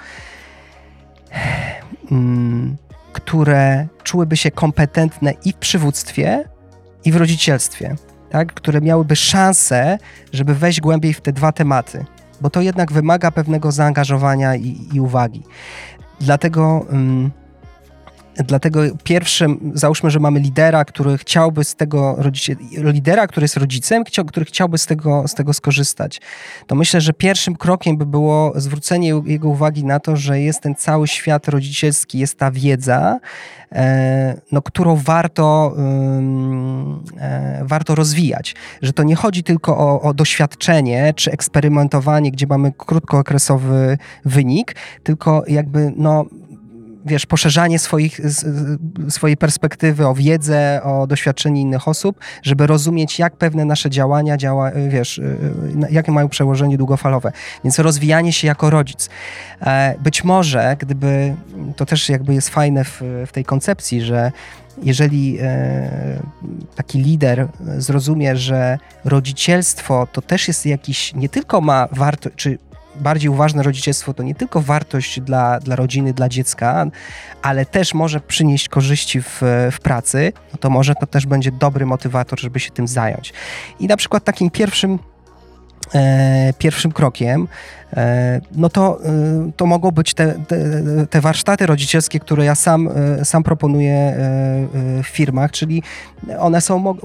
mm, które czułyby się kompetentne i w przywództwie, i w rodzicielstwie, tak? które miałyby szansę, żeby wejść głębiej w te dwa tematy, bo to jednak wymaga pewnego zaangażowania i, i uwagi. Dlatego... Mm, Dlatego pierwszym, załóżmy, że mamy lidera, który chciałby z tego, rodzicie, lidera, który jest rodzicem, który chciałby z tego, z tego skorzystać. To myślę, że pierwszym krokiem by było zwrócenie jego uwagi na to, że jest ten cały świat rodzicielski, jest ta wiedza, e, no, którą warto, e, warto rozwijać. Że to nie chodzi tylko o, o doświadczenie czy eksperymentowanie, gdzie mamy krótkookresowy wynik, tylko jakby no, wiesz, poszerzanie swoich, swojej perspektywy o wiedzę, o doświadczenie innych osób, żeby rozumieć, jak pewne nasze działania, działa, wiesz, y, y, jakie mają przełożenie długofalowe. Więc rozwijanie się jako rodzic. E, być może, gdyby, to też jakby jest fajne w, w tej koncepcji, że jeżeli e, taki lider zrozumie, że rodzicielstwo to też jest jakiś, nie tylko ma wartość, czy bardziej uważne rodzicielstwo to nie tylko wartość dla, dla rodziny, dla dziecka, ale też może przynieść korzyści w, w pracy, no to może to też będzie dobry motywator, żeby się tym zająć. I na przykład takim pierwszym E, pierwszym krokiem, no to, e, to mogą być te, te, te, warsztaty rodzicielskie, które ja sam, sam proponuję w firmach, czyli one są, mo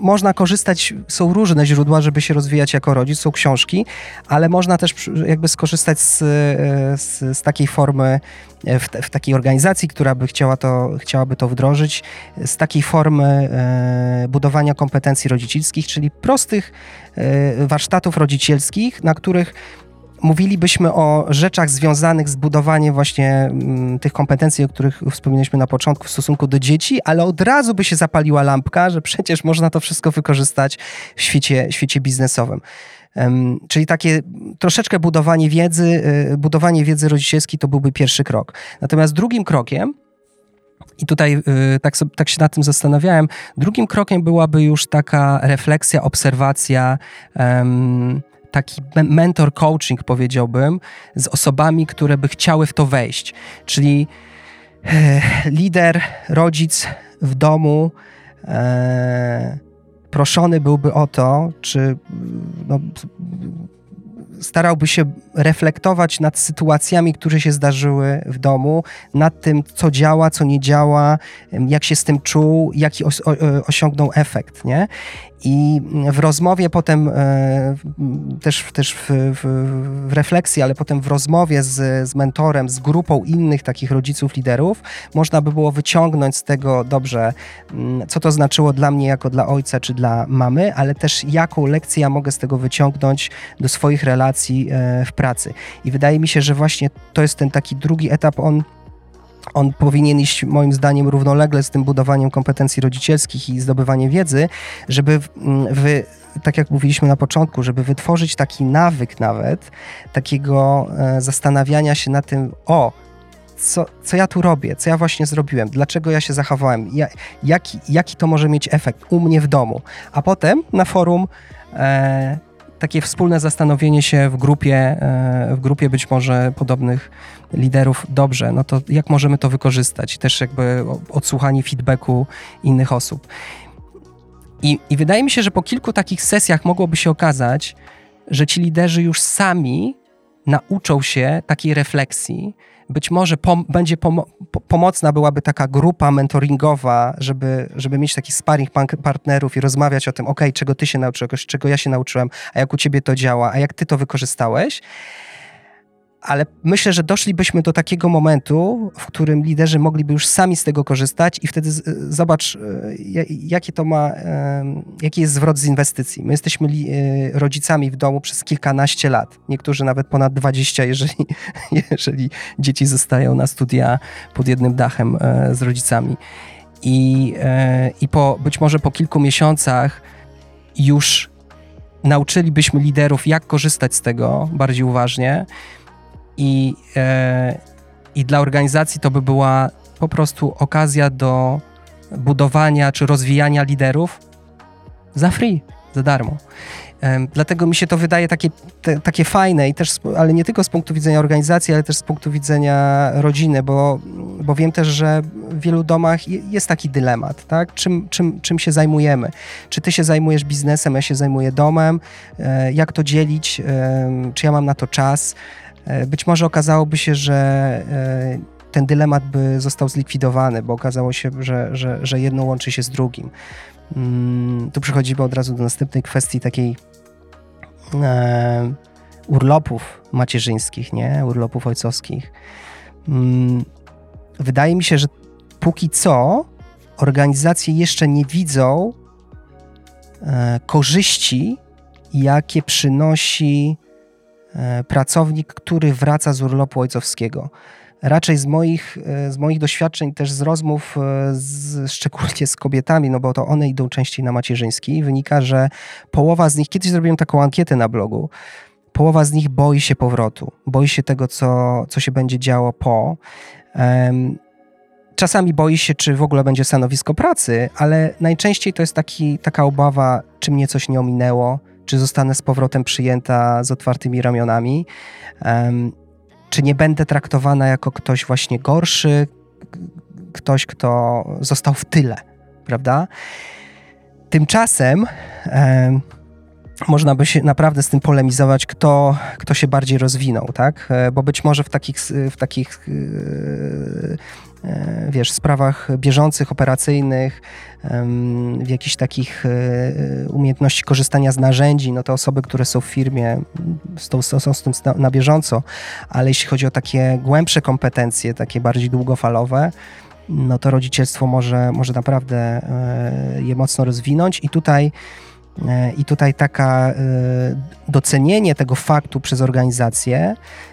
można korzystać, są różne źródła, żeby się rozwijać jako rodzic, są książki, ale można też jakby skorzystać z, z, z takiej formy, w, w, takiej organizacji, która by chciała to, chciałaby to wdrożyć, z takiej formy budowania kompetencji rodzicielskich, czyli prostych warsztatów rodzicielskich, na których mówilibyśmy o rzeczach związanych z budowaniem właśnie mm, tych kompetencji, o których wspomnieliśmy na początku w stosunku do dzieci, ale od razu by się zapaliła lampka, że przecież można to wszystko wykorzystać w świecie, świecie biznesowym. Um, czyli takie troszeczkę budowanie wiedzy, y, budowanie wiedzy rodzicielskiej to byłby pierwszy krok. Natomiast drugim krokiem i tutaj y, tak, tak się nad tym zastanawiałem. Drugim krokiem byłaby już taka refleksja, obserwacja, taki mentor coaching, powiedziałbym, z osobami, które by chciały w to wejść. Czyli e, lider, rodzic w domu e, proszony byłby o to, czy no, starałby się reflektować nad sytuacjami, które się zdarzyły w domu, nad tym, co działa, co nie działa, jak się z tym czuł, jaki osiągnął efekt, nie? I w rozmowie potem, e, też, też w, w, w, refleksji, ale potem w rozmowie z, z mentorem, z grupą innych takich rodziców, liderów, można by było wyciągnąć z tego dobrze, mm, co to znaczyło dla mnie jako dla ojca czy dla mamy, ale też jaką lekcję ja mogę z tego wyciągnąć do swoich relacji e, w pracy. I wydaje mi się, że właśnie to jest ten taki drugi etap, on on powinien iść moim zdaniem równolegle z tym budowaniem kompetencji rodzicielskich i zdobywaniem wiedzy, żeby wy, tak jak mówiliśmy na początku, żeby wytworzyć taki nawyk nawet, takiego e, zastanawiania się na tym, o, co, co ja tu robię, co ja właśnie zrobiłem, dlaczego ja się zachowałem, ja, jaki, jaki to może mieć efekt u mnie w domu. A potem na forum e, takie wspólne zastanowienie się w grupie, e, w grupie być może podobnych liderów, dobrze, no to jak możemy to wykorzystać? Też jakby odsłuchanie feedbacku innych osób. I, I wydaje mi się, że po kilku takich sesjach mogłoby się okazać, że ci liderzy już sami nauczą się takiej refleksji. Być może pom będzie pom pomocna byłaby taka grupa mentoringowa, żeby, żeby mieć takich sparring partnerów i rozmawiać o tym, ok, czego ty się nauczyłeś, czego ja się nauczyłem, a jak u ciebie to działa, a jak ty to wykorzystałeś ale myślę, że doszlibyśmy do takiego momentu, w którym liderzy mogliby już sami z tego korzystać i wtedy zobacz, e, jakie to ma, jaki jest zwrot z inwestycji. My jesteśmy e, rodzicami w domu przez kilkanaście lat, niektórzy nawet ponad 20, jeżeli, jeżeli dzieci zostają na studia pod jednym dachem e, z rodzicami. I, i po, być może po kilku miesiącach już nauczylibyśmy liderów, jak korzystać z tego bardziej uważnie i, e, I dla organizacji to by była po prostu okazja do budowania czy rozwijania liderów za free, za darmo. Dlatego mi się to wydaje takie, te, takie fajne, i też, ale nie tylko z punktu widzenia organizacji, ale też z punktu widzenia rodziny, bo, bo wiem też, że w wielu domach jest taki dylemat, tak? czym, czym, czym się zajmujemy. Czy ty się zajmujesz biznesem, ja się zajmuję domem, e, jak to dzielić, czy ja mam na to czas. E, być może okazałoby się, że e, ten dylemat by został zlikwidowany, bo okazało się, że, że, że jedno łączy się z drugim. Mm, tu przechodzimy od razu do następnej kwestii takiej e, urlopów macierzyńskich, nie? Urlopów ojcowskich. Mm, wydaje mi się, że póki co organizacje jeszcze nie widzą korzyści, jakie przynosi pracownik, który wraca z urlopu ojcowskiego. Raczej z moich, e, z moich doświadczeń, też z rozmów, e, z, szczególnie z kobietami, no bo to one idą częściej na macierzyński, wynika, że połowa z nich, kiedyś zrobiłem taką ankietę na blogu, połowa z nich boi się powrotu, boi się tego, co, co się będzie działo po. Czasami boi się, czy w ogóle będzie stanowisko pracy, ale najczęściej to jest taki, taka obawa, czy mnie coś nie ominęło, czy zostanę z powrotem przyjęta z otwartymi ramionami, czy nie będę traktowana jako ktoś właśnie gorszy, ktoś, kto został w tyle, prawda? Tymczasem można by się naprawdę z tym polemizować, kto, kto się bardziej rozwinął, tak? E, bo być może w takich, w takich e, wiesz, sprawach bieżących, operacyjnych, w jakichś takich e, umiejętności korzystania z narzędzi, no to osoby, które są w firmie, są z tym na bieżąco, ale jeśli chodzi o takie głębsze kompetencje, takie bardziej długofalowe, no to rodzicielstwo może, może naprawdę e, je mocno rozwinąć. I tutaj i tutaj taka docenienie tego faktu przez organizację E,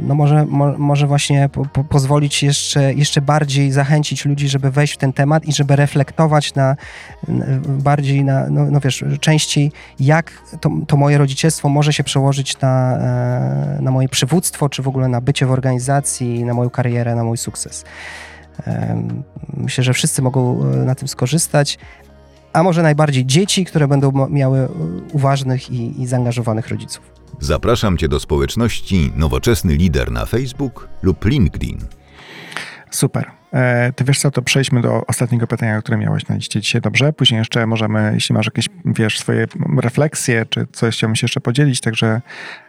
no może, mo, może właśnie po, po, pozwolić jeszcze, jeszcze bardziej zachęcić ludzi, żeby wejść w ten temat i żeby reflektować na bardziej na, no, no wiesz, częściej jak to, to moje rodzicielstwo może się przełożyć na, e, na moje przywództwo, czy w ogóle na bycie w organizacji, na moją karierę, na mój sukces. E, myślę, że wszyscy mogą na tym skorzystać, a może najbardziej dzieci, które będą miały uważnych i, i zaangażowanych rodziców. Zapraszam Cię do społeczności Nowoczesny Lider na Facebook lub LinkedIn. Super. E, ty wiesz co, to przejdźmy do ostatniego pytania, które miałeś na liście dzisiaj, dobrze? Później jeszcze możemy, jeśli masz jakieś, wiesz, swoje refleksje, czy coś chciałbym się jeszcze podzielić, także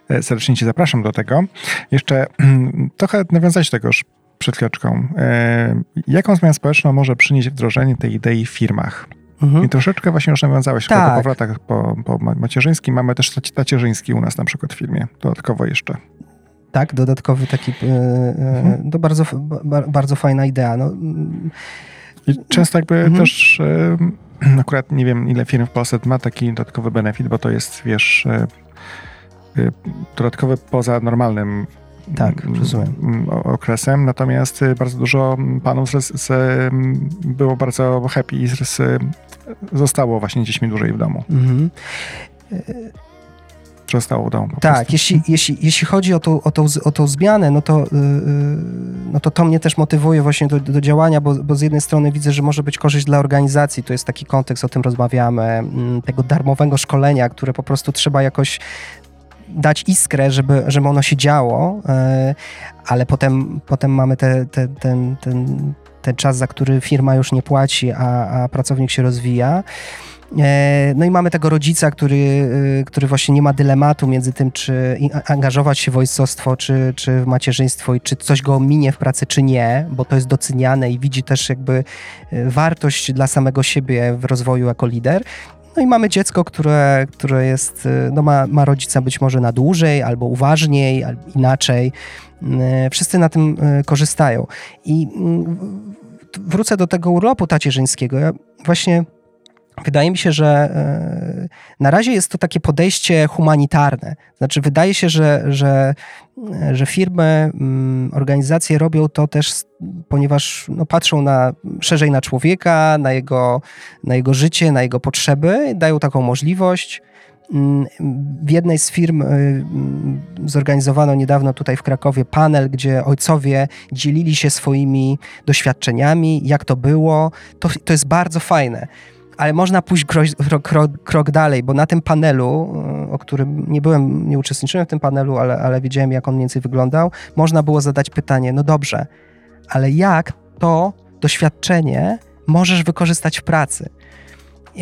e, serdecznie cię zapraszam do tego. Jeszcze trochę nawiązać do tego już przed chwileczką. E, jaką zmianę społeczną może przynieść wdrożenie tej idei w firmach? Mhm. I troszeczkę właśnie już nawiązałeś tak. po powrotach po, po macierzyńskim. Mamy też tacierzyński u nas na przykład w filmie, dodatkowo jeszcze. Tak, dodatkowy taki, e, e, mhm. to bardzo, bardzo fajna idea. No. I często jakby mhm. też e, akurat nie wiem ile firm w Polsce ma taki dodatkowy benefit, bo to jest wiesz dodatkowy poza normalnym tak, rozumiem. okresem, natomiast bardzo dużo panów z, z, było bardzo happy i z, zostało właśnie dziećmi dłużej w domu. Mhm zostało w domu. Tak, jeśli, jeśli, jeśli chodzi o tą, o, tą, o tą zmianę, no to, yy, no to to mnie też motywuje właśnie do, do działania, bo, bo z jednej strony widzę, że może być korzyść dla organizacji, to jest taki kontekst, o tym rozmawiamy, tego darmowego szkolenia, które po prostu trzeba jakoś dać iskrę, żeby, żeby ono się działo, yy, ale potem, potem mamy te, te, ten, ten, ten czas, za który firma już nie płaci, a, a pracownik się rozwija. E, no i mamy tego rodzica, który, e, który właśnie nie ma dylematu między tym, czy angażować się w ojcostwo, czy, czy w macierzyństwo i czy coś go minie w pracy, czy nie, bo to jest doceniane i widzi też jakby e, wartość dla samego siebie w rozwoju jako lider. No i mamy dziecko, które, które jest, no ma, ma rodzica być może na dłużej, albo uważniej, albo inaczej. Wszyscy na tym korzystają. I mm, wrócę do tego urlopu tacierzyńskiego. Ja właśnie Wydaje mi się, że e, na razie jest to takie podejście humanitarne. Znaczy, wydaje się, że, że, że firmy, mm, organizacje robią to też, ponieważ no, patrzą na, szerzej na człowieka, na jego, na jego życie, na jego potrzeby, dają taką możliwość. Mm, w jednej z firm y, mm, zorganizowano niedawno tutaj w Krakowie panel, gdzie ojcowie dzielili się swoimi doświadczeniami, jak to było. To, to jest bardzo fajne ale można pójść krok, krok, krok, dalej, bo na tym panelu, e, o którym nie byłem, nie uczestniczyłem w tym panelu, ale, ale wiedziałem, jak on mniej więcej wyglądał, można było zadać pytanie, no dobrze, ale jak to doświadczenie możesz wykorzystać w pracy?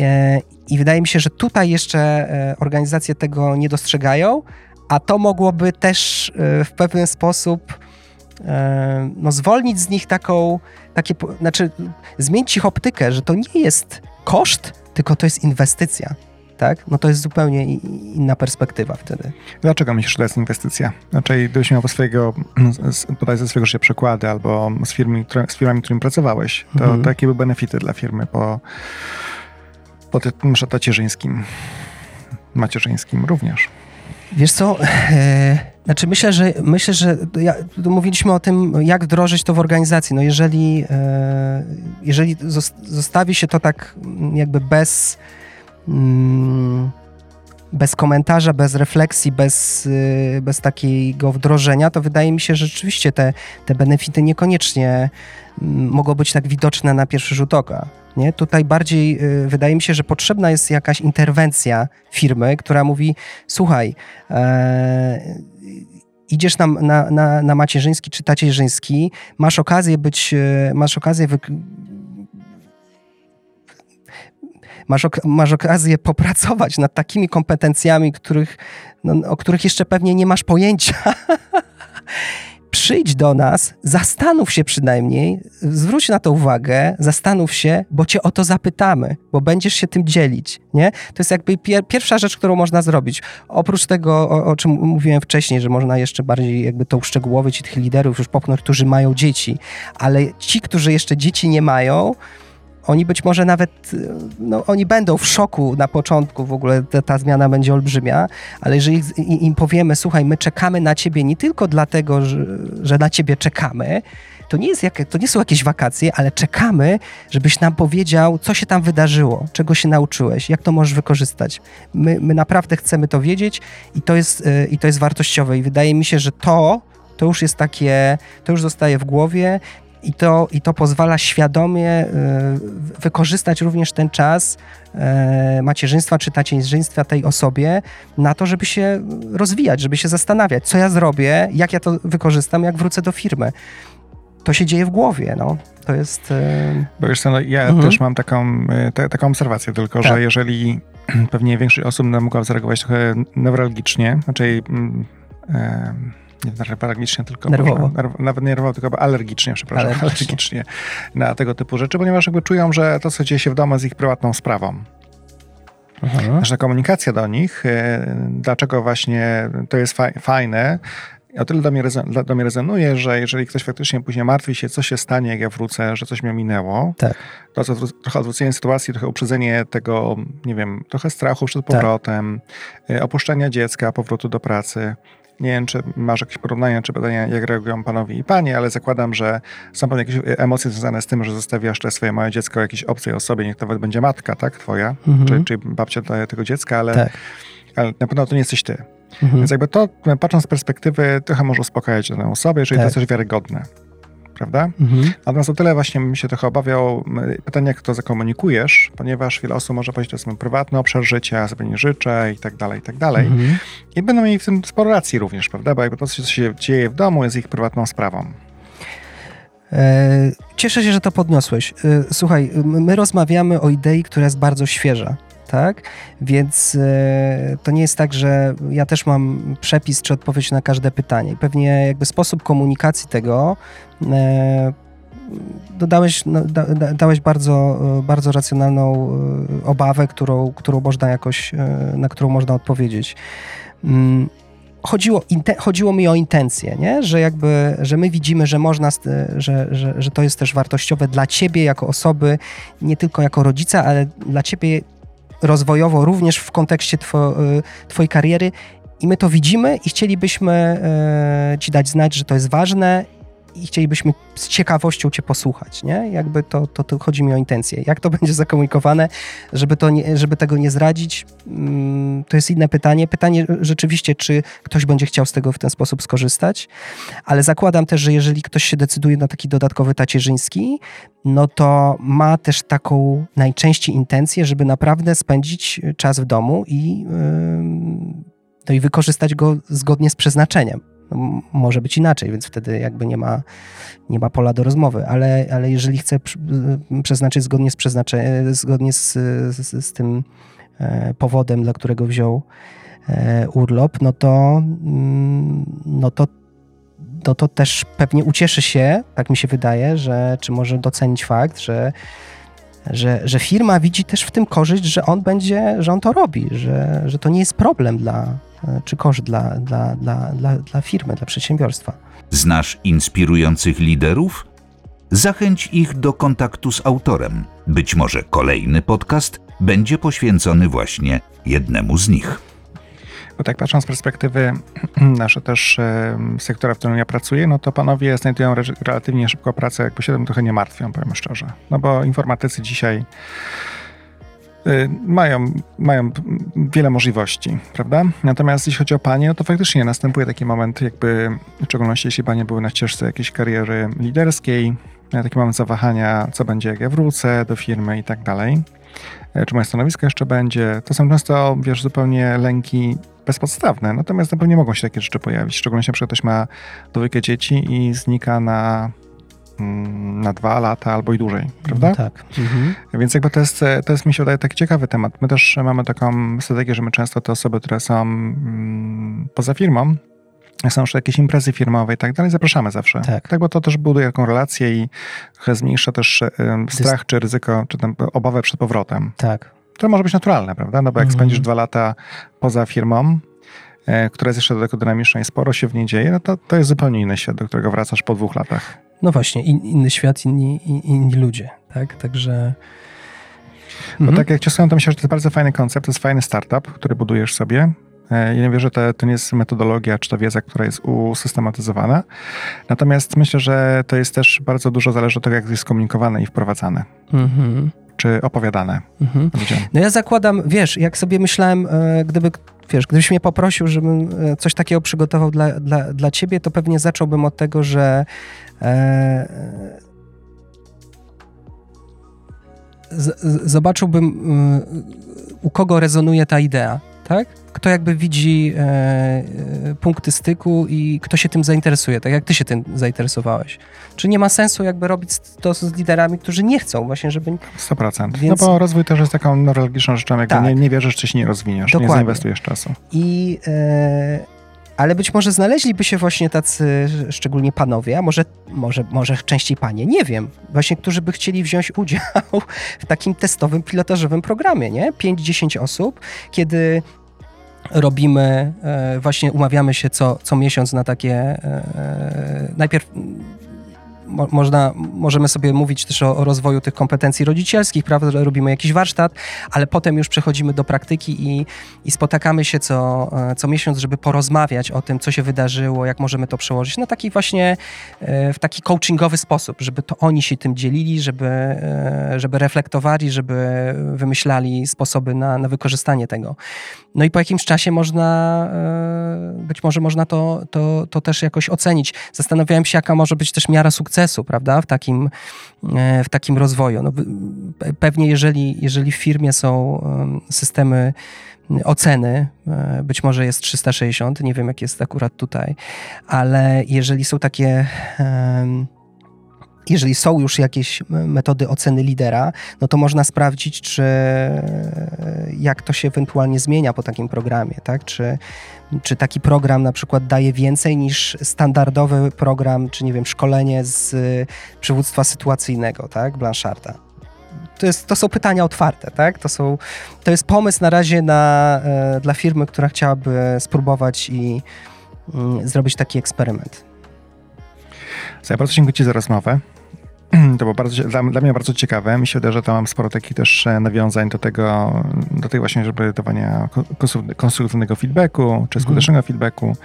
E, I wydaje mi się, że tutaj jeszcze e, organizacje tego nie dostrzegają, a to mogłoby też w pewien sposób no, zwolnić z nich taką, takie, znaczy zmienić ich optykę, że to nie jest koszt, tylko to jest inwestycja. Tak? No to jest zupełnie inna perspektywa wtedy. Dlaczego myślisz, że to jest inwestycja? Znaczy, gdybyś miał swojego, podaj ze swojego życia przykłady albo z, firmy, z firmami, którymi pracowałeś, to, mhm. to jakie były benefity dla firmy po, po tym tacierzyńskim, macierzyńskim również? Wiesz co, e, znaczy myślę, że myślę, że ja, mówiliśmy o tym, jak wdrożyć to w organizacji. No jeżeli, e, jeżeli zostawi się to tak jakby bez mm, bez komentarza, bez refleksji, bez, e, bez takiego wdrożenia, to wydaje mi się, że rzeczywiście te, te benefity niekoniecznie mm, mogą być tak widoczne na pierwszy rzut oka. Nie? Tutaj bardziej y, wydaje mi się, że potrzebna jest jakaś interwencja firmy, która mówi: Słuchaj, e, idziesz na, na, na, na macierzyński czy tacierzyński, masz okazję być, e, masz okazję wy, masz, ok masz okazję popracować nad takimi kompetencjami, których, no, o których jeszcze pewnie nie masz pojęcia. przyjdź do nas, zastanów się przynajmniej, zwróć na to uwagę, zastanów się, bo cię o to zapytamy, bo będziesz się tym dzielić, nie? To jest jakby pier pierwsza rzecz, którą można zrobić. Oprócz tego, o, o, czym mówiłem wcześniej, że można jeszcze bardziej jakby to uszczegółowić i tych liderów już popchnąć, którzy mają dzieci, ale ci, którzy jeszcze dzieci nie mają, oni być może nawet, no, oni będą w szoku na początku, w ogóle ta, ta zmiana będzie olbrzymia, ale jeżeli im powiemy, słuchaj, my czekamy na ciebie nie tylko dlatego, że, że na ciebie czekamy, to nie, jest jak, to nie są jakieś wakacje, ale czekamy, żebyś nam powiedział, co się tam wydarzyło, czego się nauczyłeś, jak to możesz wykorzystać. My, my naprawdę chcemy to wiedzieć i to, jest, y, i to jest wartościowe i wydaje mi się, że to, to już jest takie, to już zostaje w głowie i to, i to pozwala świadomie y, wykorzystać również ten czas y, macierzyństwa czy tacierzyństwa tej osobie na to, żeby się rozwijać, żeby się zastanawiać, co ja zrobię, jak ja to wykorzystam, jak wrócę do firmy. To się dzieje w głowie, no. To jest... Y, Bo wiesz co, no, ja mhm. też mam taką, te, taką obserwację tylko, tak. że jeżeli pewnie większość osób mogła zareagować trochę newralgicznie, znaczy... Yy, nie alergicznie, tylko nerwowo. Może, nawet nie nerwowo, tylko alergicznie, przepraszam, alergicznie. alergicznie na tego typu rzeczy, ponieważ jakby czują, że to, co dzieje się w domu jest ich prywatną sprawą. Aha. Nasza komunikacja do nich, e, dlaczego właśnie to jest fajne, o tyle do mnie, do mnie rezonuje, że jeżeli ktoś faktycznie później martwi się, co się stanie, jak ja wrócę, że coś mnie minęło, tak. to co, trochę odwrócenie sytuacji, trochę uprzedzenie tego, nie wiem, trochę strachu przed tak. powrotem, tak. opuszczenia dziecka, powrotu do pracy, Nie wiem, czy masz jakieś porównania, czy badania, jak reagują panowie i panie, ale zakładam, że są pewne jakieś emocje związane z tym, że zostawiasz te swoje małe dziecko jakiejś obcej osobie, niech to nawet będzie matka, tak, twoja, Mhm. czy, czy babcia tego dziecka, ale, Tak. ale na pewno to nie jesteś ty. Mhm. Więc jakby to, patrząc z perspektywy, trochę może uspokajać tę osobę, jeżeli to Tak. jest też wiarygodne. Prawda? Mhm. Natomiast o tyle właśnie bym się trochę obawiał m, pytania, jak to zakomunikujesz, ponieważ wiele osób może powiedzieć, to jest mój prywatny obszar życia, ja sobie nie życzę i tak dalej, i tak dalej. Mhm. I będą mieli w tym sporo racji również, prawda? Bo jakby to, co się dzieje w domu, jest ich prywatną sprawą. E, Cieszę się, że to podniosłeś. E, Słuchaj, my rozmawiamy o idei, która jest bardzo świeża. Tak? Więc e, to nie jest tak, że ja też mam przepis czy odpowiedź na każde pytanie. Pewnie jakby sposób komunikacji tego e, dodałeś, no, da, da, dałeś bardzo, e, bardzo racjonalną obawę, którą, którą można jakoś, na którą można odpowiedzieć. Mm, chodziło, chodziło mi o intencje, nie? Że jakby, że my widzimy, że można, że, że, że to jest też wartościowe dla ciebie jako osoby, nie tylko jako rodzica, ale dla ciebie rozwojowo, również w kontekście two, y, twojej kariery. I my to widzimy i chcielibyśmy e, ci dać znać, że to jest ważne i chcielibyśmy z ciekawością cię posłuchać, nie? Jakby to, to, to chodzi mi o intencje. Jak to będzie zakomunikowane, żeby, to nie, żeby tego nie zdradzić, mm, to jest inne pytanie. Pytanie rzeczywiście, czy ktoś będzie chciał z tego w ten sposób skorzystać, ale zakładam też, że jeżeli ktoś się decyduje na taki dodatkowy tacierzyński, no to ma też taką najczęściej intencję, żeby naprawdę spędzić czas w domu i, no i wykorzystać go zgodnie z przeznaczeniem. No, może być inaczej, więc wtedy jakby nie ma, nie ma pola do rozmowy, ale, ale jeżeli przy- y, przeznaczyć zgodnie z przeznaczeniem, zgodnie z, z, z tym e, powodem, dla którego wziął e, urlop, no to, mm, no to no to też pewnie ucieszy się, tak mi się wydaje, że, czy może docenić fakt, że, że, że firma widzi też w tym korzyść, że on będzie, że on to robi, że, że to nie jest problem dla, czy koszt dla, dla, dla, dla, dla firmy, dla przedsiębiorstwa. Znasz inspirujących liderów? Zachęć ich do kontaktu z autorem. Być może kolejny podcast będzie poświęcony właśnie jednemu z nich. Bo tak patrząc z perspektywy nasze też sektora, w którym ja pracuję, no to panowie znajdują re relatywnie szybko pracę, jakby się tym trochę nie martwią, powiem szczerze. No bo informatycy dzisiaj y, mają, mają wiele możliwości, prawda? Natomiast jeśli chodzi o panie, no to faktycznie następuje taki moment, jakby w szczególności jeśli panie były na ścieżce jakiejś kariery liderskiej, e, taki moment zawahania, co będzie, jak ja wrócę do firmy i tak dalej. E, Czy moje stanowisko jeszcze będzie? To są często, wiesz, zupełnie lęki bezpodstawne, natomiast na pewno mogą się takie rzeczy pojawić. Szczególnie, jeśli ktoś ma dwójkę dzieci i znika na, mm, na dwa lata albo i dłużej, prawda? Tak. Mhm. Więc jakby to jest, to jest, mi się wydaje, taki ciekawy temat. My też mamy taką strategię, że my często te osoby, które są mm, poza firmą, są już jakieś imprezy firmowe i tak dalej, zapraszamy zawsze. Tak. bo to też buduje taką relację i trochę zmniejsza też strach czy ryzyko, czy tam obawę przed powrotem. Tak. To może być naturalne, prawda? No bo jak Mhm. spędzisz dwa lata poza firmą, e, która jest jeszcze do tego dynamiczna i sporo się w niej dzieje, no to, to jest zupełnie inny świat, do którego wracasz po dwóch latach. No właśnie, in, inny świat, inni, in, inni ludzie, tak? Także... Bo Mhm. tak jak cię słucham, to myślę, że to jest bardzo fajny koncept, to jest fajny startup, który budujesz sobie. E, Ja nie wierzę, że to, to nie jest metodologia czy to wiedza, która jest usystematyzowana. Natomiast myślę, że to jest też bardzo dużo zależy od tego, jak jest komunikowane i wprowadzane, Mhm. Czy opowiadane Mhm. ludziom. No ja zakładam, wiesz, jak sobie myślałem, e, gdyby, wiesz, gdybyś mnie poprosił, żebym e, coś takiego przygotował dla, dla, dla ciebie, to pewnie zacząłbym od tego, że e, z, z, zobaczyłbym, e, u kogo rezonuje ta idea, tak? Kto jakby widzi e, e, punkty styku i kto się tym zainteresuje, tak jak ty się tym zainteresowałeś. Czy nie ma sensu jakby robić to z liderami, którzy nie chcą właśnie, żeby 100%. Więc- No bo rozwój też jest taką neurologiczną rzeczą, jakby Tak. nie, nie wierzysz, czy się nie rozwiniesz, Dokładnie. nie zainwestujesz czasu. I, e, ale być może znaleźliby się właśnie tacy, szczególnie panowie, a może, może, może częściej panie, nie wiem, właśnie, którzy by chcieli wziąć udział w takim testowym, pilotażowym programie, nie? 5-10 osób, kiedy robimy, e, właśnie umawiamy się co, co miesiąc na takie, e, najpierw mm, mo, można, możemy sobie mówić też o, o, rozwoju tych kompetencji rodzicielskich, prawda, robimy jakiś warsztat, ale potem już przechodzimy do praktyki i, i spotykamy się co, e, co miesiąc, żeby porozmawiać o tym, co się wydarzyło, jak możemy to przełożyć na taki właśnie, e, w taki coachingowy sposób, żeby to oni się tym dzielili, żeby, żeby reflektowali, żeby wymyślali sposoby na, na wykorzystanie tego. No i po jakimś czasie można, być może można to, to, to też jakoś ocenić. Zastanawiałem się, jaka może być też miara sukcesu, prawda, w takim, e, w takim rozwoju. No, pewnie jeżeli, jeżeli w firmie są systemy oceny, e, być może jest 360, nie wiem jak jest akurat tutaj, ale jeżeli są takie jeżeli są już jakieś metody oceny lidera, no to można sprawdzić, czy jak to się ewentualnie zmienia po takim programie, tak? Czy, czy taki program na przykład daje więcej niż standardowy program, czy nie wiem, szkolenie z przywództwa sytuacyjnego, tak? Blancharda. To, jest, to są pytania otwarte, tak? To, są, to jest pomysł na razie na, e, dla firmy, która chciałaby spróbować i y, zrobić taki eksperyment. Ja bardzo dziękuję Ci za rozmowę. To było bardzo, dla, dla, mnie bardzo ciekawe. Mi się wydaje, że tam mam sporo takich też e, nawiązań do tego, do tej właśnie, żeby dawania konstruktywnego feedbacku, czy mhm. skutecznego mm. feedbacku.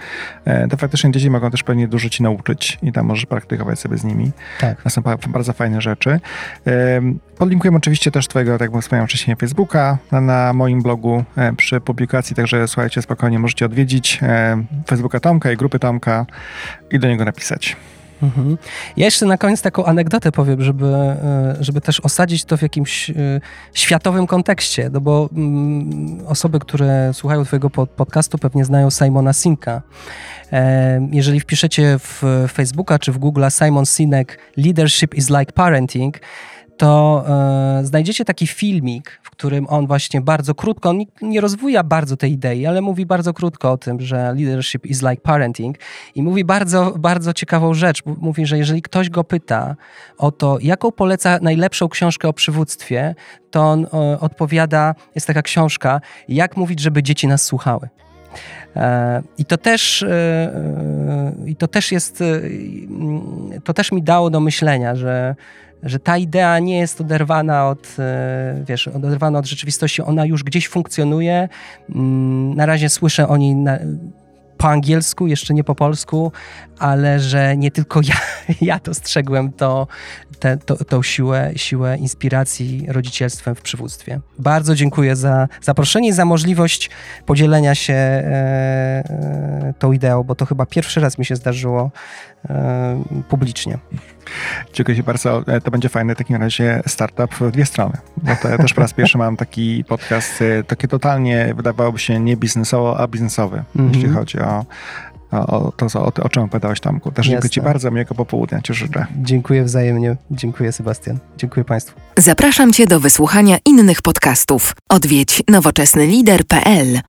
E, to faktycznie dzieci mogą też pewnie dużo ci nauczyć i tam możesz praktykować sobie z nimi. Tak. To są bardzo fajne rzeczy. Podlinkuję oczywiście też twojego, tak jak wspomniałem wcześniej, Facebooka na, na moim blogu e, przy publikacji, także słuchajcie, spokojnie możecie odwiedzić Facebooka Tomka i grupy Tomka i do niego napisać. Mhm. Ja jeszcze na koniec taką anegdotę powiem, żeby, e, żeby też osadzić to w jakimś e, światowym kontekście, no bo mm, osoby, które słuchają twojego podcastu pewnie znają Simona Sinka. E, jeżeli wpiszecie w Facebooka czy w Google Simon Sinek Leadership is like parenting, to e, znajdziecie taki filmik, w którym on właśnie bardzo krótko, on nie, rozwija bardzo tej idei, ale mówi bardzo krótko o tym, że leadership is like parenting i mówi bardzo, bardzo ciekawą rzecz. Mówi, że jeżeli ktoś go pyta o to, jaką poleca najlepszą książkę o przywództwie, to on e, odpowiada, jest taka książka, jak mówić, żeby dzieci nas słuchały. E, I to też, e, i to też jest, to też mi dało do myślenia, że że ta idea nie jest oderwana od, e, wiesz, oderwana od rzeczywistości, ona już gdzieś funkcjonuje. Mm, na razie słyszę o niej na, po angielsku, jeszcze nie po polsku, ale że nie tylko ja, ja dostrzegłem to, te, to, tą siłę, siłę inspiracji rodzicielstwem w przywództwie. Bardzo dziękuję za zaproszenie i za możliwość podzielenia się e, e, tą ideą, bo to chyba pierwszy raz mi się zdarzyło publicznie. Dziękuję Ci bardzo. E, to będzie fajny w takim razie startup w dwie strony. Bo to ja też po raz pierwszy mam taki podcast, e, taki totalnie wydawałoby się nie biznesowo, a biznesowy, mm -hmm. jeśli chodzi o o, to, o, o czym opowiadałeś Tomku. Też dziękuję Ci bardzo, miłego popołudnia Ci życzę. Dziękuję wzajemnie. Dziękuję Sebastian. Dziękuję Państwu. Zapraszam Cię do wysłuchania innych podcastów. Odwiedź nowoczesnylider.pl